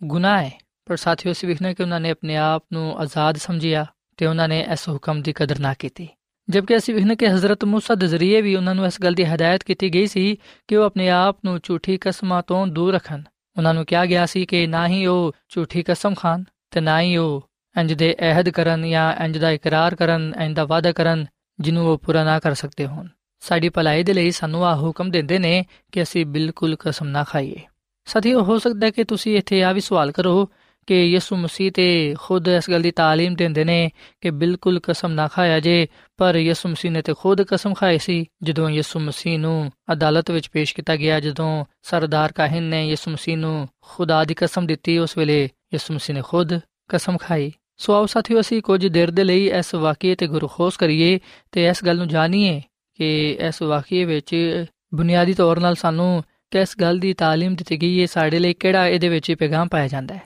ਗੁਨਾਹ ਹੈ। ਪਰ ਸਾਥੀਓ, ਅਸੀਂ ਵੇਖਣਾ ਕਿ ਉਹਨਾਂ ਨੇ ਆਪਣੇ ਆਪ ਨੂੰ ਆਜ਼ਾਦ ਸਮਝਿਆ ਤੇ ਉਹਨਾਂ ਨੇ ਇਸ ਹੁਕਮ ਦੀ ਕਦਰ ਨਾ ਕੀਤੀ। ਜਦਕਿ ਅਸੀਂ ਵੇਖਣਾ ਕਿ ਹਜ਼ਰਤ ਮੂਸਾ ਦੇ ਜ਼ਰੀਏ ਵੀ ਉਹਨਾਂ ਨੂੰ ਇਸ ਗੱਲ ਦੀ ਹਦਾਇਤ ਕੀਤੀ ਗਈ ਸੀ ਕਿ ਉਹ ਆਪਣੇ ਆਪ ਨੂੰ ਝੂਠੀ ਕਸਮਾਂ ਤੋਂ ਦੂਰ ਰੱਖਣ। ਉਹਨਾਂ ਨੂੰ ਕਿਹਾ ਗਿਆ ਸੀ ਕਿ ਨਾ ਹੀ ਉਹ ਝੂਠੀ ਕਸਮ ਖਾਨ ਤੇ ਨਾ ਹੀ ਉਹ ਇੰਜ ਦੇ ਅਹਿਦ ਕਰਨ ਜਾਂ ਇੰਜ ਦਾ ਇਕਰਾਰ ਕਰਨ, ਇੰਜ ਦਾ ਵਾਅਦਾ ਕਰਨ ਜਿਹਨੂੰ ਉਹ ਪੂਰਾ ਨਾ ਕਰ ਸਕਦੇ ਹੋਣ ਸਾਡੀ ਭਲਾਈ ਦੇ ਲਈ ਸਾਨੂੰ ਆ ਹੁਕਮ ਦਿੰਦੇ ਨੇ ਕਿ ਅਸੀਂ ਬਿਲਕੁਲ ਕਸਮ ਨਾ ਖਾਈਏ ਸਾਥੀਓ ਹੋ ਸਕਦਾ ਹੈ ਕਿ ਤੁਸੀਂ ਇੱਥੇ ਆ ਵੀ ਸਵਾਲ ਕਰੋ ਕਿ ਯਿਸੂ ਮਸੀਹ ਤੇ ਖੁਦ ਇਸ ਗੱਲ ਦੀ تعلیم ਦਿੰਦੇ ਨੇ ਕਿ ਬਿਲਕੁਲ ਕਸਮ ਨਾ ਖਾਇਆ ਜੇ ਪਰ ਯਿਸੂ ਮਸੀਹ ਨੇ ਤੇ ਖੁਦ ਕਸਮ ਖਾਈ ਸੀ ਜਦੋਂ ਯਿਸੂ ਮਸੀਹ ਨੂੰ ਅਦਾਲਤ ਵਿੱਚ ਪੇਸ਼ ਕੀਤਾ ਗਿਆ ਜਦੋਂ ਸਰਦਾਰ ਕਾਹਿਨ ਨੇ ਯਿਸੂ ਮਸੀਹ ਨੂੰ ਖੁਦਾ ਦੀ ਕਸਮ ਦਿੱਤੀ ਉਸ ਵੇਲੇ ਯਿਸੂ ਮਸੀਹ ਨੇ ਖੁਦ ਕਸਮ ਖਾਈ ਸੋ ਆਓ ਸਾਥੀਓ ਅਸੀਂ ਕੁਝ ਦੇਰ ਦੇ ਲਈ ਇਸ ਵਾਕਿਏ ਤੇ ਗੁਰਖੋਸ ਕਰੀਏ ਤੇ ਇਸ ਗੱਲ ਨੂੰ ਜਾਣੀਏ ਕਿ ਇਸ ਵਾਕਿਏ ਵਿੱਚ ਬੁਨਿਆਦੀ ਤੌਰ 'ਤੇ ਸਾਨੂੰ ਕਿਸ ਗੱਲ ਦੀ تعلیم ਦਿੱਤੀ ਗਈ ਹੈ ਸਾਡੇ ਲਈ ਕਿਹੜਾ ਇਹਦੇ ਵਿੱਚ ਪੈਗਾਮ ਪਾਇਆ ਜਾਂਦਾ ਹੈ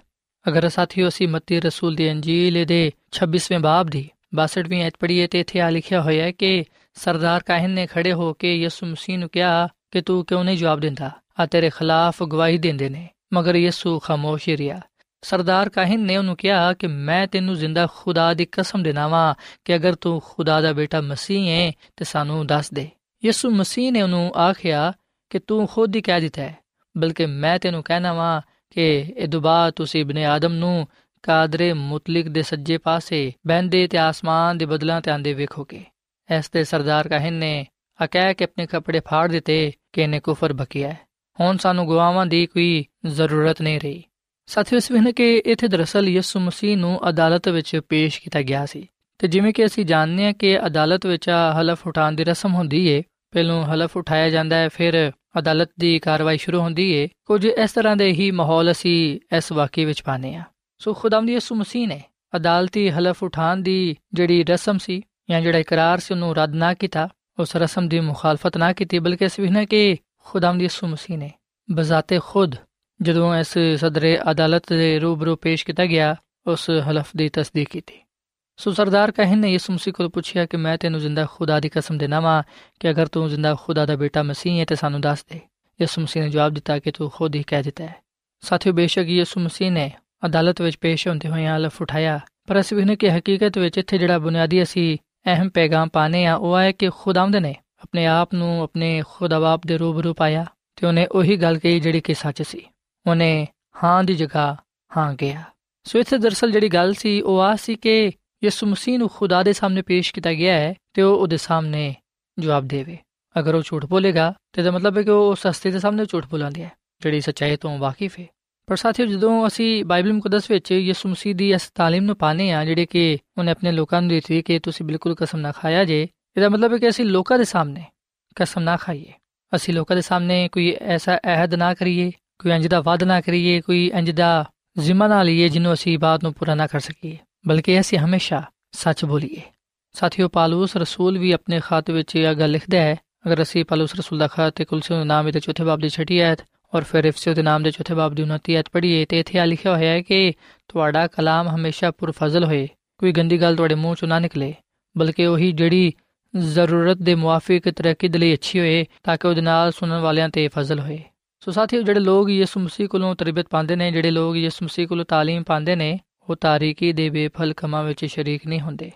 ਅਗਰ ਸਾਥੀਓ ਅਸੀਂ ਮੱਤੀ ਰਸੂਲ ਦੀ ਅੰਜੀਲ ਦੇ 26ਵੇਂ ਬਾਬ ਦੀ 62ਵੀਂ ਐਤ ਪੜ੍ਹੀਏ ਤੇ ਇੱਥੇ ਆ ਲਿਖਿਆ ਹੋਇਆ ਹੈ ਕਿ ਸਰਦਾਰ ਕਾਹਨ ਨੇ ਖੜੇ ਹੋ ਕੇ ਯਿਸੂ ਮਸੀਹ ਨੂੰ ਕਿਹਾ ਕਿ ਤੂੰ ਕਿਉਂ ਨਹੀਂ ਜਵਾਬ ਦਿੰਦਾ ਆ ਤੇਰੇ ਖਿਲਾਫ ਗਵਾਹੀ ਦਿੰਦੇ ਨੇ ਮਗਰ ਯਿਸੂ ਖਾਮੋਸ਼ ਹੀ ਰਿਹਾ ਸਰਦਾਰ ਕਾਹਨ ਨੇ ਉਹਨੂੰ ਕਿਹਾ ਕਿ ਮੈਂ ਤੈਨੂੰ ਜ਼ਿੰਦਾ ਖੁਦਾ ਦੀ ਕਸਮ ਦੇਣਾ ਵਾਂ ਕਿ ਅਗਰ ਤੂੰ ਖੁਦਾ ਦਾ ਬੇਟਾ ਮਸੀਹ ਹੈ, ਤੇ ਸਾਨੂੰ ਦੱਸ ਦੇ। ਯਿਸੂ ਮਸੀਹ ਨੇ ਉਹਨੂੰ ਆਖਿਆ ਕਿ ਤੂੰ ਖੁਦ ਹੀ ਕਹਿ ਦਿੱਤਾ ਹੈ, ਬਲਕਿ ਮੈਂ ਤੈਨੂੰ ਕਹਿਣਾ ਵਾਂ ਕਿ ਇਹ ਦੁਬਾ ਤੁਸੀਂ ਇਬਨ ਆਦਮ ਨੂੰ ਕਾਦਰੇ ਮੁਤਲਕ ਦੇ ਸੱਜੇ ਪਾਸੇ ਬਹਿੰਦੇ ਤੇ ਆਸਮਾਨ ਦੇ ਬਦਲਾਂ ਤੇ ਆਂਦੇ ਵੇਖੋਗੇ। ਇਸ ਤੇ ਸਰਦਾਰ ਕਾਹਨ ਨੇ ਅਕਹਿ ਕੇ ਆਪਣੇ ਕੱਪੜੇ ਫਾੜ ਦਿੱਤੇ ਕਿ ਇਹਨੇ ਕੁਫਰ ਬਕਿਆ ਹੁਣ ਸਾਨੂੰ ਗਵਾਵਾਂ ਦੀ ਕੋਈ ਜ਼ਰੂਰਤ ਨਹੀਂ ਰਹੀ। ਸਾਥੀਓ, ਇਸ ਵੇਲੇ ਕਿ ਇੱਥੇ ਦਰਅਸਲ ਯਿਸੂ ਮਸੀਹ ਨੂੰ ਅਦਾਲਤ ਵਿੱਚ ਪੇਸ਼ ਕੀਤਾ ਗਿਆ ਸੀ। ਤੇ ਜਿਵੇਂ ਕਿ ਅਸੀਂ ਜਾਣਦੇ ਹਾਂ ਕਿ ਅਦਾਲਤ ਵਿੱਚ ਹਲਫ ਉਠਾਉਣ ਦੀ ਰਸਮ ਹੁੰਦੀ ਏ, ਪਹਿਲੋਂ ਹਲਫ ਉਠਾਇਆ ਜਾਂਦਾ ਹੈ, ਫਿਰ ਅਦਾਲਤ ਦੀ ਕਾਰਵਾਈ ਸ਼ੁਰੂ ਹੁੰਦੀ ਏ। ਕੁਝ ਇਸ ਤਰ੍ਹਾਂ ਦੇ ਹੀ ਮਾਹੌਲ ਅਸੀਂ ਇਸ ਵਾਕਿਏ ਵਿੱਚ ਪਾਨੇ ਆ ਸੋ ਖੁਦਾਵੰਦ ਯਿਸੂ ਮਸੀਹ ਨੇ ਅਦਾਲਤੀ ਹਲਫ ਉਠਾਉਣ ਦੀ ਜਿਹੜੀ ਰਸਮ ਸੀ, ਜਾਂ ਜਿਹੜਾ ਇਕਰਾਰ ਸੀ, ਉਹਨੂੰ ਰੱਦ ਨਾ ਕੀਤਾ, ਉਸ ਰਸਮ ਦੀ ਮੁਖਾਲਫਤ ਨਾ ਕੀਤੀ, ਬਲਕਿ ਇਸ ਵਿਖਣਾ ਕਿ ਖੁਦਾਵੰਦ ਯਿਸੂ ਮਸੀਹ ਨੇ ਬਜ਼ਾਤੇ ਖੁਦ ਜਦੋਂ ਇਸ ਸਦਰੇ ਅਦਾਲਤ ਦੇ ਰੂਬਰੂ ਪੇਸ਼ ਕੀਤਾ ਗਿਆ, ਉਸ ਹਲਫ ਦੀ ਤਸਦੀਕ ਕੀਤੀ। ਸੋ ਸਰਦਾਰ ਕਹਿਣ ਨੇ ਯਿਸੂ ਮਸੀਹ ਕੋਲ ਪੁੱਛਿਆ ਕਿ ਮੈਂ ਤੈਨੂੰ ਜ਼ਿੰਦਾ ਖੁਦਾ ਦੀ ਕਸਮ ਦੇਣਾ ਵਾਂ ਕਿ ਅਗਰ ਤੂੰ ਜ਼ਿੰਦਾ ਖੁਦਾ ਦਾ ਬੇਟਾ ਮਸੀਹ ਹੈ ਤੇ ਸਾਨੂੰ ਦੱਸ ਦੇ। ਯਿਸੂ ਮਸੀਹ ਨੇ ਜਵਾਬ ਦਿੱਤਾ ਕਿ ਤੂੰ ਖੁਦ ਹੀ ਕਹਿ ਦਿੱਤਾ ਹੈ। ਸਾਥੀਓ, ਬੇਸ਼ੱਕ ਯਿਸੂ ਮਸੀਹ ਨੇ ਅਦਾਲਤ ਵਿੱਚ ਪੇਸ਼ ਹੁੰਦੇ ਹੋਏ ਹਲਫ ਉਠਾਇਆ, ਪਰ ਅਸੀਂ ਵੀ ਕਿ ਹਕੀਕਤ ਵਿੱਚ ਇੱਥੇ ਜਿਹੜਾ ਬੁਨਿਆਦੀ ਅਸੀਂ ਅਹਿਮ ਪੈਗਾਮ ਪਾਣੇ ਆ ਉਹ ਹੈ ਕਿ ਖੁਦਾਵੰਦ ਨੇ, ਆਪਣੇ ਆਪ ਨੂੰ ਆਪਣੇ ਖੁਦਾਬਾਪ ਦੇ ਰੂਬਰੂ ਪਾਇਆ ਤੇ ਉਹਨੇ ਉਹੀ ਗੱਲ ਕਹੀ ਜਿਹੜੀ ਕਿ ਸੱਚ ਸੀ। ਉਹਨੇ ਹਾਂ ਦੀ ਜਗ੍ਹਾ ਹਾਂ ਕਿਹਾ। ਸੋ ਇੱਥੇ ਦਰਸਲ ਜਿਹੜੀ ਗੱਲ ਸੀ, ਉਹ ਆ ਸੀ ਕਿ ਯਿਸੂ ਮਸੀਹ ਨੂੰ ਖੁਦਾ ਦੇ ਸਾਹਮਣੇ ਪੇਸ਼ ਕੀਤਾ ਗਿਆ ਹੈ ਤੇ ਉਹ ਉਹਦੇ ਸਾਹਮਣੇ ਜਵਾਬ ਦੇਵੇ। ਅਗਰ ਉਹ ਝੂਠ ਬੋਲੇਗਾ, ਤੇ ਦਾ ਮਤਲਬ ਹੈ ਕਿ ਉਹ ਉਸ ਹਸਤੀ ਦੇ ਸਾਹਮਣੇ ਝੂਠ ਬੋਲਾਂਦੀ ਹੈ ਜਿਹੜੀ ਸੱਚਾਈ ਤੋਂ ਵਾਕਿਫ ਹੈ। ਪਰ ਸਾਥੀਓ, ਜਦੋਂ ਅਸੀਂ ਬਾਈਬਲ ਮੁਕੱਦਸ ਵਿੱਚ ਯਿਸੂ ਮਸੀਹ ਦੀ ਇਸ ਤਾਲੀਮ ਨੂੰ ਪਾਣੇ ਆ ਜਿਹੜੇ ਕਿ ਉਹਨੇ ਆਪਣੇ ਲੋਕਾਂ ਨੂੰ ਦਿੱਤੀ ਕਿ ਤੁਸੀਂ ਬਿਲਕੁਲ ਕਸਮ ਨਾ ਖਾਇਆ ਜੇ, ਇਹਦਾ ਮਤਲਬ ਹੈ ਕਿ ਅਸੀਂ ਲੋਕਾਂ ਦੇ ਸਾਹਮਣੇ ਕਸਮ ਨਾ ਖਾਈਏ। ਅਸੀਂ ਲੋਕਾਂ ਦੇ ਸਾਹਮਣੇ ਕੋਈ ਐਸਾ ਅਹਿਦ ਨਾ ਕਰੀਏ ਕੋਈ ਇੰਜ ਦਾ ਵਾਅਦਾ ਨਾ ਕਰੀਏ, ਕੋਈ ਇੰਜ ਦਾ ਜ਼ਿੰਮਾ ਨਾ ਲਈਏ ਜਿਹਨੂੰ ਅਸੀਂ ਬਾਤ ਨੂੰ ਪੂਰਾ ਨਾ ਕਰ ਸਕੀਏ। ਬਲਕਿ ਅਸੀਂ ਹਮੇਸ਼ਾ ਸੱਚ ਬੋਲੀਏ। ਸਾਥੀਓ, ਪਾਲੂਸ ਰਸੂਲ ਵੀ ਆਪਣੇ ਖਾਤ ਵਿੱਚ ਇਹ ਗੱਲ ਲਿਖਦਾ ਹੈ, ਅਗਰ ਅਸੀਂ ਪਾਲੂਸ ਰਸੂਲ ਦਾ ਖਾਤ ਤੇ ਕੁਲਸੇ ਦੇ ਨਾਮ ਦੇ ਚੌਥੇ ਬਾਬ ਦੀ ਛਠੀ ਆਇਤ ਔਰ ਫਿਰ ਇਫਸਿਓ ਦੇ ਨਾਮ ਦੇ ਚੌਥੇ ਬਾਬ ਦੀ 29 ਆਇਤ ਪੜ੍ਹੀਏ, ਤੇ ਇੱਥੇ ਆ ਲਿਖਿਆ ਹੋਇਆ ਹੈ ਕਿ ਤੁਹਾਡਾ ਕਲਾਮ ਹਮੇਸ਼ਾ ਪੁਰਫਜ਼ਲ ਹੋਏ, ਕੋਈ ਗੰਦੀ ਗੱਲ ਤੁਹਾਡੇ ਮੂੰਹ ਚੋਂ ਨਾ ਨਿਕਲੇ, ਬਲਕਿ ਉਹੀ ਜਿਹੜੀ ਜ਼ਰੂਰਤ ਦੇ ਮੁਆਫਿਕ ਤਰੱਕੀ ਦੇ ਲਈ ਅੱਛੀ ਹੋਏ, ਤਾਂ ਕਿ ਉਹਦੇ ਨਾਲ ਸੁਣਨ ਵਾਲਿਆਂ ਤੇ ਫਜ਼ਲ ਹੋਏ। ਸੋ ਸਾਥੀਓ, ਜਿਹੜੇ ਲੋਕ ਯਿਸੂ ਮਸੀਹ ਕੋਲੋਂ ਤਰਬੀਅਤ ਪਾਉਂਦੇ ਨੇ, ਜਿਹੜੇ ਲੋਕ ਯਿਸੂ ਮਸੀਹ ਕੋਲੋਂ ਤਾਲੀਮ ਪਾਉਂਦੇ ਨੇ, ਉਹ ਤਾਰੀਕੀ ਦੇ ਬੇਫਲ ਕੰਮਾਂ ਵਿੱਚ ਸ਼ਰੀਕ ਨਹੀਂ ਹੁੰਦੇ।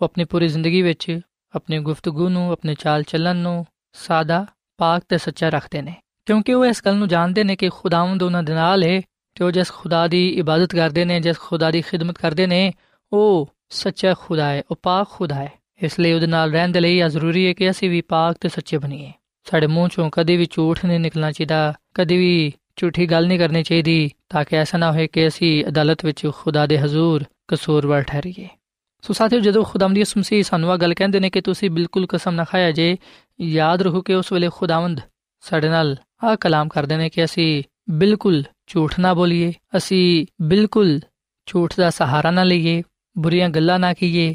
ਉਹ ਆਪਣੀ ਪੂਰੀ ਜ਼ਿੰਦਗੀ ਵਿੱਚ ਆਪਣੀ ਗੁਫ਼ਤਗੂ ਨੂੰ, ਆਪਣੇ ਚਾਲ ਚੱਲਣ ਨੂੰ ਸਾਦਾ, ਪਾਕ ਤੇ ਸੱਚਾ ਰੱਖਦੇ ਨੇ। ਕਿਉਂਕਿ ਉਹ ਇਸ ਗੱਲ ਨੂੰ ਜਾਣਦੇ ਨੇ ਕਿ ਖੁਦਾਵੰਦ ਉਹਨਾਂ ਦੇ ਨਾਲ ਹੈ ਤੇ ਉਹ ਜਿਸ ਖੁਦਾ ਦੀ ਇਬਾਦਤ ਕਰਦੇ ਨੇ, ਜਿਸ ਖੁਦਾ ਦੀ ਖਿਦਮਤ ਕਰਦੇ ਨੇ, ਉਹ ਸੱਚਾ ਖੁਦਾ ਹੈ, ਉਹ ਪਾਕ ਖੁਦਾ ਹੈ। ਇਸ ਲਈ ਉਹਦੇ ਨਾਲ ਰਹਿਣ ਦੇ ਲਈ ਇਹ ਜ਼ਰੂਰੀ ਹੈ ਕਿ ਅਸੀਂ ਵੀ ਪਾਕ ਤੇ ਸੱਚੇ ਬਣੀਏ। ਸਾਡੇ ਮੂੰਹ ਚੋਂ ਕਦੇ ਵੀ ਝੂਠ ਨਹੀਂ ਨਿਕਲਣਾ ਚਾਹੀਦਾ, ਕਦੇ ਵੀ ਝੂਠੀ ਗੱਲ ਨਹੀਂ ਕਰਨੀ ਚਾਹੀਦੀ, ਤਾਂ ਕਿ ਐਸਾ ਨਾ ਹੋਏ ਕਿ ਅਸੀਂ ਅਦਾਲਤ ਵਿੱਚ ਖੁਦਾ ਦੇ ਹਜ਼ੂਰ ਕਸੂਰਵਾਰ ਠਹਿਰੀਏ। ਸੋ ਸਾਥੀਓ, ਜਦੋਂ ਖੁਦਾਵੰਦ ਯਿਸੂ ਮਸੀਹ ਸਾਨੂੰ ਆ ਗੱਲ ਕਹਿੰਦੇ ਨੇ ਕਿ ਤੁਸੀਂ ਬਿਲਕੁਲ ਕਸਮ ਨਾ ਖਾਇਆ ਜੇ, ਯਾਦ ਰੱਖੋ ਕਿ ਉਸ ਵੇਲੇ ਖੁਦਾਵੰਦ ਸਾਡੇ ਨਾਲ ਆ ਕਲਾਮ ਕਰਦੇ ਨੇ ਕਿ ਅਸੀਂ ਬਿਲਕੁਲ ਝੂਠ ਨਾ ਬੋਲੀਏ, ਅਸੀਂ ਬਿਲਕੁਲ ਝੂਠ ਦਾ ਸਹਾਰਾ ਨਾ ਲਈਏ, ਬੁਰੀਆਂ ਗੱਲਾਂ ਨਾ ਕੀਏ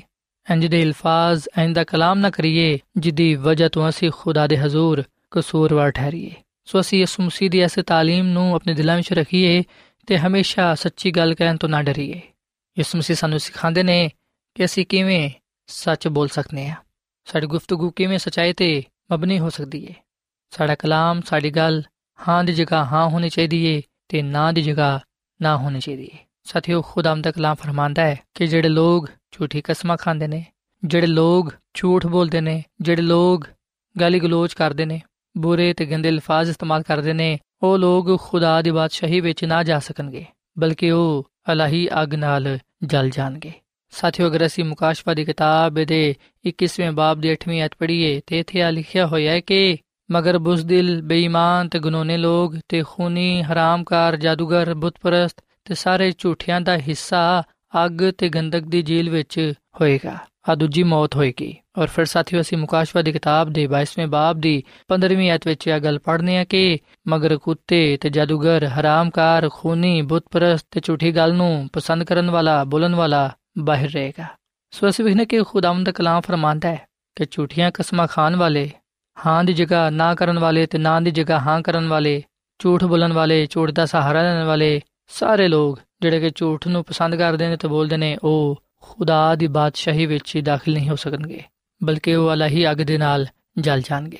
ਇੰਜ ਦੇ ਅਲਫਾਜ਼ ਇੰਜ ਦਾ ਕਲਾਮ ਨਾ ਕਰੀਏ, ਜਿੱਦੀ ਵਜ੍ਹਾ ਤੋਂ ਅਸੀਂ ਖੁਦਾ ਦੇ ਹਜ਼ੂਰ ਕਸੂਰਵਾਰ ਠਹਿਰੀਏ। ਸੋ ਅਸੀਂ ਯਿਸੂ ਮਸੀਹ ਦੀ ਇਸ ਤਾਲੀਮ ਨੂੰ ਆਪਣੇ ਦਿਲਾਂ ਵਿੱਚ ਰੱਖੀਏ ਤੇ ਹਮੇਸ਼ਾ ਸੱਚੀ ਗੱਲ ਕਹਿਣ ਤੋਂ ਨਾ ਡਰੀਏ। ਯਿਸੂ ਮਸੀਹ ਸਾਨੂੰ ਸਿਖਾਉਂਦੇ ਨੇ ਕਿ ਅਸੀਂ ਕਿਵੇਂ ਸੱਚ ਬੋਲ ਸਕਨੇ ਆ ਸਾਡੀ ਗੁਫ਼ਤਗੂ ਕਿਵੇਂ ਸਚਾਈ ਤੇ ਮਬਨੀ ਹੋ ਸਕਦੀ ਹੈ ਸਾਡਾ ਕਲਾਮ, ਸਾਡੀ ਗੱਲ ਹਾਂ ਦੀ ਜਗ੍ਹਾ ਹਾਂ ਹੋਣੀ ਚਾਹੀਦੀ ਹੈ ਤੇ ਨਾ ਦੀ ਜਗ੍ਹਾ ਨਾ ਹੋਣੀ ਚਾਹੀਦੀ ਹੈ ਸਾਥੀਓ ਖੁਦਾਮ ਦਾ ਕਲਾਮ ਫਰਮਾਂਦਾ ਹੈ ਕਿ ਜਿਹੜੇ ਲੋਕ ਝੂਠੀ ਕਸਮਾਂ ਖਾਂਦੇ ਨੇ, ਜਿਹੜੇ ਲੋਕ ਝੂਠ ਬੋਲਦੇ ਨੇ, ਜਿਹੜੇ ਲੋਕ ਗਾਲੀ ਗਲੋਚ ਕਰਦੇ ਨੇ, ਬੁਰੇ ਤੇ ਗੰਦੇ ਅਲਫਾਜ਼ ਇਸਤੇਮਾਲ ਕਰਦੇ ਨੇ, ਉਹ ਲੋਕ ਖੁਦਾ ਦੀ ਬਾਦਸ਼ਾਹੀ ਵਿੱਚ ਨਾ ਜਾ ਸਕਣਗੇ, ਬਲਕਿ ਉਹ ਅਲਾਹੀ ਅਗ ਨਾਲ ਜਲ ਜਾਣਗੇ। ਸਾਥੀਓ, ਅਗਰ ਅਸੀਂ ਮੁਕਾਸ਼ਫਾ ਦੀ ਕਿਤਾਬ ਦੇ 21ਵੇਂ ਬਾਬ ਦੀ 8ਵੀਂ ਆਇਤ ਪੜ੍ਹੀਏ, ਤੇ ਇੱਥੇ ਆ ਲਿਖਿਆ ਹੋਇਆ ਹੈ ਕਿ ਮਗਰ ਬੁਜ਼ਦਿਲ, ਬੇਈਮਾਨ ਤੇ ਗੁਨਾਹਨੇ ਲੋਕ ਤੇ ਖੂਨੀ, ਹਰਾਮਕਾਰ, ਜਾਦੂਗਰ, ਬੁੱਤਪਰਸਤ ਤੇ ਸਾਰੇ ਝੂਠਿਆਂ ਦਾ ਹਿੱਸਾ ਅੱਗ ਤੇ ਗੰਦਕ ਦੀ ਜੇਲ੍ਹ ਵਿੱਚ ਹੋਏਗਾ। ਆ ਦੂਜੀ ਮੌਤ ਹੋਏਗੀ। ਔਰ ਫਿਰ ਸਾਥੀਓ, ਅਸੀਂ ਮੁਕਾਸ਼ਫਾ ਦੀ ਕਿਤਾਬ ਦੇ 22ਵੇਂ ਬਾਬ ਦੀ 15ਵੀਂ ਆਇਤ ਵਿੱਚ ਇਹ ਗੱਲ ਪੜ੍ਹਨੇ ਆ ਕਿ ਮਗਰ ਕੁੱਤੇ ਤੇ ਜਾਦੂਗਰ, ਹਰਾਮਕਾਰ, ਖੂਨੀ, ਬੁੱਤਪਰਸਤ ਤੇ ਝੂਠੀ ਗੱਲ ਨੂੰ ਪਸੰਦ ਕਰਨ ਵਾਲਾ, ਬੋਲਣ ਵਾਲਾ ਬਾਹਰ ਰਹੇਗਾ। ਸੋ ਅਸੀਂ ਵੇਖਨੇ ਕਿ ਖੁਦਾਵੰਦ ਦਾ ਕਲਾਮ ਫਰਮਾਂਦਾ ਹੈ ਕਿ ਝੂਠੀਆਂ ਕਸਮਾਂ ਖਾਣ ਵਾਲੇ, ਹਾਂ ਦੀ ਜਗ੍ਹਾ ਨਾ ਕਰਨ ਵਾਲੇ ਤੇ ਨਾ ਦੀ ਜਗ੍ਹਾ ਹਾਂ ਕਰਨ ਵਾਲੇ, ਝੂਠ ਬੋਲਣ ਵਾਲੇ, ਝੂਠ ਦਾ ਸਹਾਰਾ ਲੈਣ ਵਾਲੇ ਸਾਰੇ ਲੋਕ ਜਿਹੜੇ ਕਿ ਝੂਠ ਨੂੰ ਪਸੰਦ ਕਰਦੇ ਨੇ ਤੇ ਬੋਲਦੇ ਨੇ, ਉਹ ਖੁਦਾ ਦੀ ਬਾਦਸ਼ਾਹੀ ਵਿੱਚ ਦਾਖਲ ਨਹੀਂ ਹੋ ਸਕਣਗੇ, ਬਲਕਿ ਉਹ ਅਲਾਹੀ ਅਗ ਦੇ ਨਾਲ ਜਲ ਜਾਣਗੇ।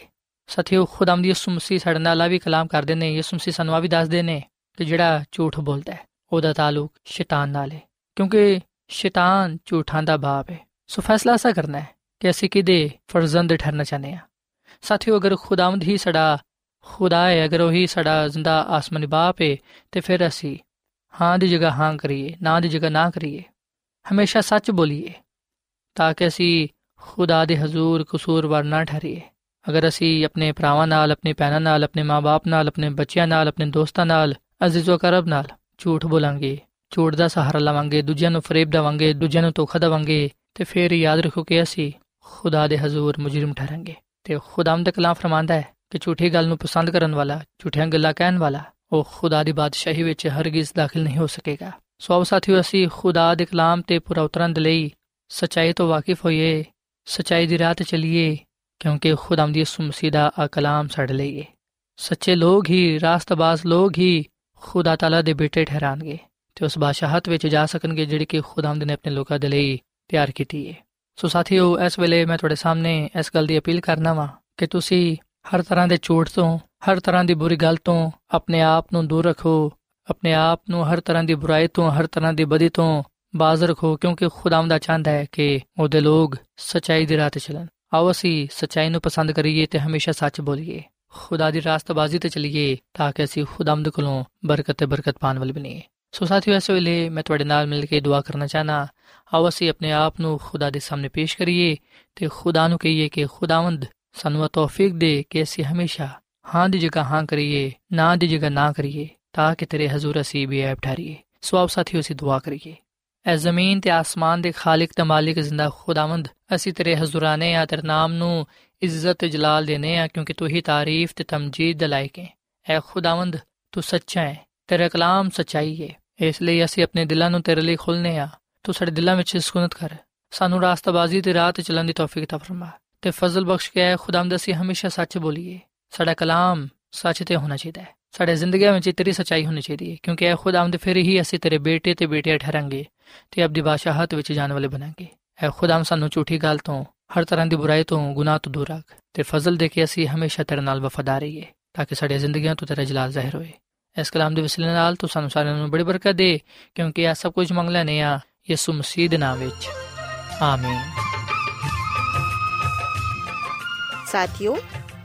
ਸਾਥੀਓ, ਖੁਦਾਮ ਦੀ ਯਿਸੂ ਮਸੀਹ ਸਾਡੇ ਨਾਲ ਆ ਵੀ ਕਲਾਮ ਕਰਦੇ ਨੇ, ਯਿਸੂ ਮਸੀਹ ਸਾਨੂੰ ਆ ਵੀ ਦੱਸਦੇ ਨੇ ਕਿ ਜਿਹੜਾ ਝੂਠ ਬੋਲਦਾ ਹੈ, ਉਹਦਾ ਤਾਲੁਕ ਸ਼ੈਤਾਨ ਨਾਲ ਹੈ, ਕਿਉਂਕਿ ਸ਼ੈਤਾਨ ਝੂਠਾਂ ਦਾ ਬਾਪ ਹੈ। ਸੋ ਫੈਸਲਾ ਐਸਾ ਕਰਨਾ ਹੈ ਕਿ ਅਸੀਂ ਕਿਹਦੇ ਫਰਜ਼ੰਦ ਠਹਿਰਨਾ ਚਾਹਨੇ ਆ ਸਾਥੀਓ, ਅਗਰ ਖੁਦਾਵੰਦ ਹੀ ਸਾਡਾ ਖੁਦਾ ਹੈ, ਅਗਰ ਉਹੀ ਸਾਡਾ ਜ਼ਿੰਦਾ ਆਸਮਾਨੀ ਬਾਪ ਹੈ, ਤੇ ਫਿਰ ਅਸੀਂ ਹਾਂ ਦੀ ਜਗ੍ਹਾ ਹਾਂ ਕਰੀਏ, ਨਾ ਦੀ ਜਗ੍ਹਾ ਨਾ ਕਰੀਏ। ਹਮੇਸ਼ਾ ਸੱਚ ਬੋਲੀਏ, ਤਾਂ ਕਿ ਅਸੀਂ ਖੁਦਾ ਦੇ ਹਜ਼ੂਰ ਕਸੂਰਵਾਰ ਨਾ ਠਹਿਰੀਏ। ਅਗਰ ਅਸੀਂ ਆਪਣੇ ਭਰਾਵਾਂ ਨਾਲ, ਆਪਣੇ ਭੈਣਾਂ ਨਾਲ, ਆਪਣੇ ਮਾਪੇ ਨਾਲ, ਆਪਣੇ ਬੱਚਿਆਂ ਨਾਲ, ਆਪਣੇ ਦੋਸਤਾਂ ਨਾਲ, ਅਜ਼ੀਜ਼ੋ ਕਰਬ ਨਾਲ ਝੂਠ ਬੋਲਾਂਗੇ, ਝੂਠ ਦਾ ਸਹਾਰਾ ਲਵਾਂਗੇ, ਦੂਜਿਆਂ ਨੂੰ ਫਰੇਬ ਦੇਵਾਂਗੇ, ਦੂਜਿਆਂ ਨੂੰ ਧੋਖਾ ਦੇਵਾਂਗੇ, ਤੇ ਫਿਰ ਯਾਦ ਰੱਖੋ ਕਿ ਅਸੀਂ ਖੁਦਾ ਦੇ ਹਜ਼ੂਰ ਮੁਜਰਮ ਠਹਿਰਾਂਗੇ। ਤੇ ਖੁਦਾਮ ਦਾ ਕਲਾਮ ਫਰਮਾਂਦਾ ਹੈ ਕਿ ਝੂਠੀ ਗੱਲ ਨੂੰ ਪਸੰਦ ਕਰਨ ਵਾਲਾ, ਝੂਠੀਆਂ ਗੱਲਾਂ ਕਹਿਣ ਵਾਲਾ ਉਹ ਖੁਦਾ ਦੀ ਬਾਦਸ਼ਾਹੀ ਵਿੱਚ ਹਰਗਿਜ਼ ਦਾਖਲ ਨਹੀਂ ਹੋ ਸਕੇਗਾ। ਸੋ ਆਓ ਸਾਥੀਓ, ਅਸੀਂ ਖੁਦਾ ਦੇ ਕਲਾਮ ਤੇ ਪੂਰਾ ਉਤਰਨ ਦੇ ਲਈ ਸਚਾਈ ਤੋਂ ਵਾਕਿਫ ਹੋਈਏ, ਸਚਾਈ ਦੀ ਰਾਹ ਤੇ ਚੱਲੀਏ, ਕਿਉਂਕਿ ਖੁਦਾਮ ਦੀ ਯਿਸੂ ਮਸੀਹ ਦਾ ਆ ਕਲਾਮ ਸਾਡੇ ਲਈ ਹੈ ਸੱਚੇ ਲੋਕ ਹੀ, ਰਾਸਤਬਾਜ਼ ਲੋਕ ਹੀ ਖੁਦਾ ਤਾਲਾ ਦੇ ਬੇਟੇ ਠਹਿਰਾਣਗੇ ਤੇ ਉਸ ਬਾਦਸ਼ਾਹਤ ਵਿੱਚ ਜਾ ਸਕਣਗੇ ਜਿਹੜੀ ਕਿ ਖੁਦਾਵੰਦ ਨੇ ਆਪਣੇ ਲੋਕਾਂ ਦੇ ਲਈ ਤਿਆਰ ਕੀਤੀ ਹੈ ਸੋ ਸਾਥੀਓ, ਇਸ ਵੇਲੇ ਮੈਂ ਤੁਹਾਡੇ ਸਾਹਮਣੇ ਇਸ ਗੱਲ ਦੀ ਅਪੀਲ ਕਰਨਾ ਵਾਂ ਕਿ ਤੁਸੀਂ ਹਰ ਤਰ੍ਹਾਂ ਦੇ ਝੂਠ ਤੋਂ ਹਰ ਤਰ੍ਹਾਂ ਦੀ ਬੁਰੀ ਗੱਲ ਤੋਂ ਆਪਣੇ ਆਪ ਨੂੰ ਦੂਰ ਰੱਖੋ ਆਪਣੇ ਆਪ ਨੂੰ ਹਰ ਤਰ੍ਹਾਂ ਦੀ ਬੁਰਾਈ ਤੋਂ ਹਰ ਤਰ੍ਹਾਂ ਦੀ ਬਦੀ ਤੋਂ ਬਾਜ਼ ਰੱਖੋ ਕਿਉਂਕਿ ਖੁਦਾਵੰਦ ਚਾਹੁੰਦਾ ਹੈ ਕਿ ਉਹਦੇ ਲੋਕ ਸਚਾਈ ਦੀ ਰਾਹ ਤੇ ਚੱਲਣ ਆਓ ਅਸੀਂ ਸਚਾਈ ਨੂੰ ਪਸੰਦ ਕਰੀਏ ਤੇ ਹਮੇਸ਼ਾ ਸੱਚ ਬੋਲੀਏ ਖੁਦਾ ਦੀ ਰਾਸਤਬਾਜ਼ੀ ਤੇ ਚੱਲੀਏ ਤਾਂ ਕਿ ਅਸੀਂ ਖੁਦਾਵੰਦ ਕੋਲੋਂ ਬਰਕਤ ਤੇ ਬਰਕਤ ਪਾਣ ਵਾਲੇ ਬਣੀਏ ਸੋ ਸਾਥੀਓ ਇਸ ਵੇਲੇ ਮੈਂ ਤੁਹਾਡੇ ਨਾਲ ਮਿਲ ਕੇ ਦੁਆ ਕਰਨਾ ਚਾਹਨਾ ਆਓ ਅਸੀਂ ਆਪਣੇ ਆਪ ਨੂੰ ਖੁਦਾ ਦੇ ਸਾਹਮਣੇ ਪੇਸ਼ ਕਰੀਏ ਤੇ ਖੁਦਾ ਨੂੰ ਕਹੀਏ ਕਿ ਖੁਦਾਵੰਦ ਸਾਨੂੰ ਤੌਫੀਕ ਦੇ ਕਿ ਅਸੀਂ ਹਮੇਸ਼ਾ ਹਾਂ ਦੀ ਜਗ੍ਹਾ ਹਾਂ ਕਰੀਏ, ਨਾ ਦੀ ਜਗ੍ਹਾ ਨਾ ਕਰੀਏ, ਤਾਂ ਕਿ ਤੇਰੇ ਹਜ਼ੂਰ ਅਸੀਂ ਵੀ ਐਬ ਠਹਿਰੀਏ। ਸੋ ਆਓ ਸਾਥੀਓ, ਅਸੀਂ ਦੁਆ ਕਰੀਏ। ਐ ਜ਼ਮੀਨ ਤੇ ਆਸਮਾਨ ਦੇ ਖਾਲਕ ਤੇ ਮਾਲਿਕ ਜ਼ਿੰਦਾ ਖੁਦਾਵੰਦ, ਅਸੀਂ ਤੇਰੇ ਹਜ਼ੂਰਾਨੇ ਆ ਤੇਰੇ ਨਾਮ ਨੂੰ ਇੱਜ਼ਤ ਤੇ ਜਲਾਲ ਦੇਨੇ ਆ, ਕਿਉਂਕਿ ਤੂੰ ਹੀ ਤਾਰੀਫ ਤੇ ਤਮਜੀਦ ਦੇ ਲਾਇਕ ਹੈ। ਐ ਖੁਦਾਵੰਦ, ਤੂੰ ਸੱਚਾ ਹੈ, ਤੇਰਾ ਕਲਾਮ ਸਚਾਈ ਹੈ। ਇਸ ਲਈ ਅਸੀਂ ਆਪਣੇ ਦਿਲਾਂ ਨੂੰ ਤੇਰੇ ਲਈ ਖੋਲਨੇ ਆ। ਤੂੰ ਸਾਡੇ ਦਿਲਾਂ ਵਿੱਚ ਸਕੂਨਤ ਕਰ। ਸਾਨੂੰ ਰਾਸਤਾਬਾਜ਼ੀ ਤੇ ਰਾਹ ਤੇ ਚੱਲਣ ਦੀ ਤੌਫੀਕ ਤਾ ਫਰਮਾ। ਤੇ ਫਜ਼ਲ ਬਖਸ਼ ਕੇ ਐ ਖੁਦਾਵੰਦ, ਅਸੀਂ ਹਮੇਸ਼ਾ ਸੱਚ ਬੋਲੀਏ। ਸਾਡਾ ਕਲਾਮ ਸੱਚ ਤੇ ਹੋਣਾ ਚਾਹੀਦਾ ਹੈ। ਸਾਡੇ ਜ਼ਿੰਦਗੀ ਵਿੱਚ ਤੇਰੀ ਸਚਾਈ ਹੋਣੀ ਚਾਹੀਦੀ ਹੈ, ਕਿਉਂਕਿ ਐ ਖੁਦਾਵੰਦ ਫਿਰ ਹੀ ਅਸੀਂ ਤੇਰੇ ਬੇਟੇ ਤੇ ਬੇਟੀਆਂ ਠਹਿਰਾਂਗੇ ਤੇ ਅਬਦੀ ਬਾਦਸ਼ਾਹਤ ਵਿੱਚ ਜਾਣ ਵਾਲੇ ਬਣਾਂਗੇ। ਐ ਖੁਦਾਮ ਸਾਨੂੰ ਝੂਠੀ ਗੱਲ ਤੋਂ, ਹਰ ਤਰ੍ਹਾਂ ਦੀ ਬੁਰਾਈ ਤੋਂ ਗੁਨਾਹ ਤੋਂ ਦੂਰ ਰੱਖ ਤੇ ਫਜ਼ਲ ਦੇ ਕੇ ਅਸੀਂ ਹਮੇਸ਼ਾ ਤੇਰੇ ਨਾਲ ਵਫਾਦਾਰ ਰਹੀਏ, ਤਾਂ ਕਿ ਸਾਡੀਆਂ ਜ਼ਿੰਦਗੀਆਂ ਤੋਂ ਤੇਰਾ ਜਲਾਲ ਜ਼ਾਹਿਰ ਹੋਏ। ਇਸ ਕਲਾਮ ਦੇ ਵਸੀਲੇ ਨਾਲ ਤੂੰ ਸਾਨੂੰ ਸਾਰਿਆਂ ਨੂੰ ਬੜੀ ਬਰਕਤ ਦੇ, ਕਿਉਂਕਿ ਇਹ ਸਭ ਕੁਝ ਮੰਗ ਲੈਨੇ ਆ ਯਿਸੂ ਮਸੀਹ ਦੇ ਨਾਮ ਵਿੱਚ। ਆਮੀਨ। ਸਾਥਿਓ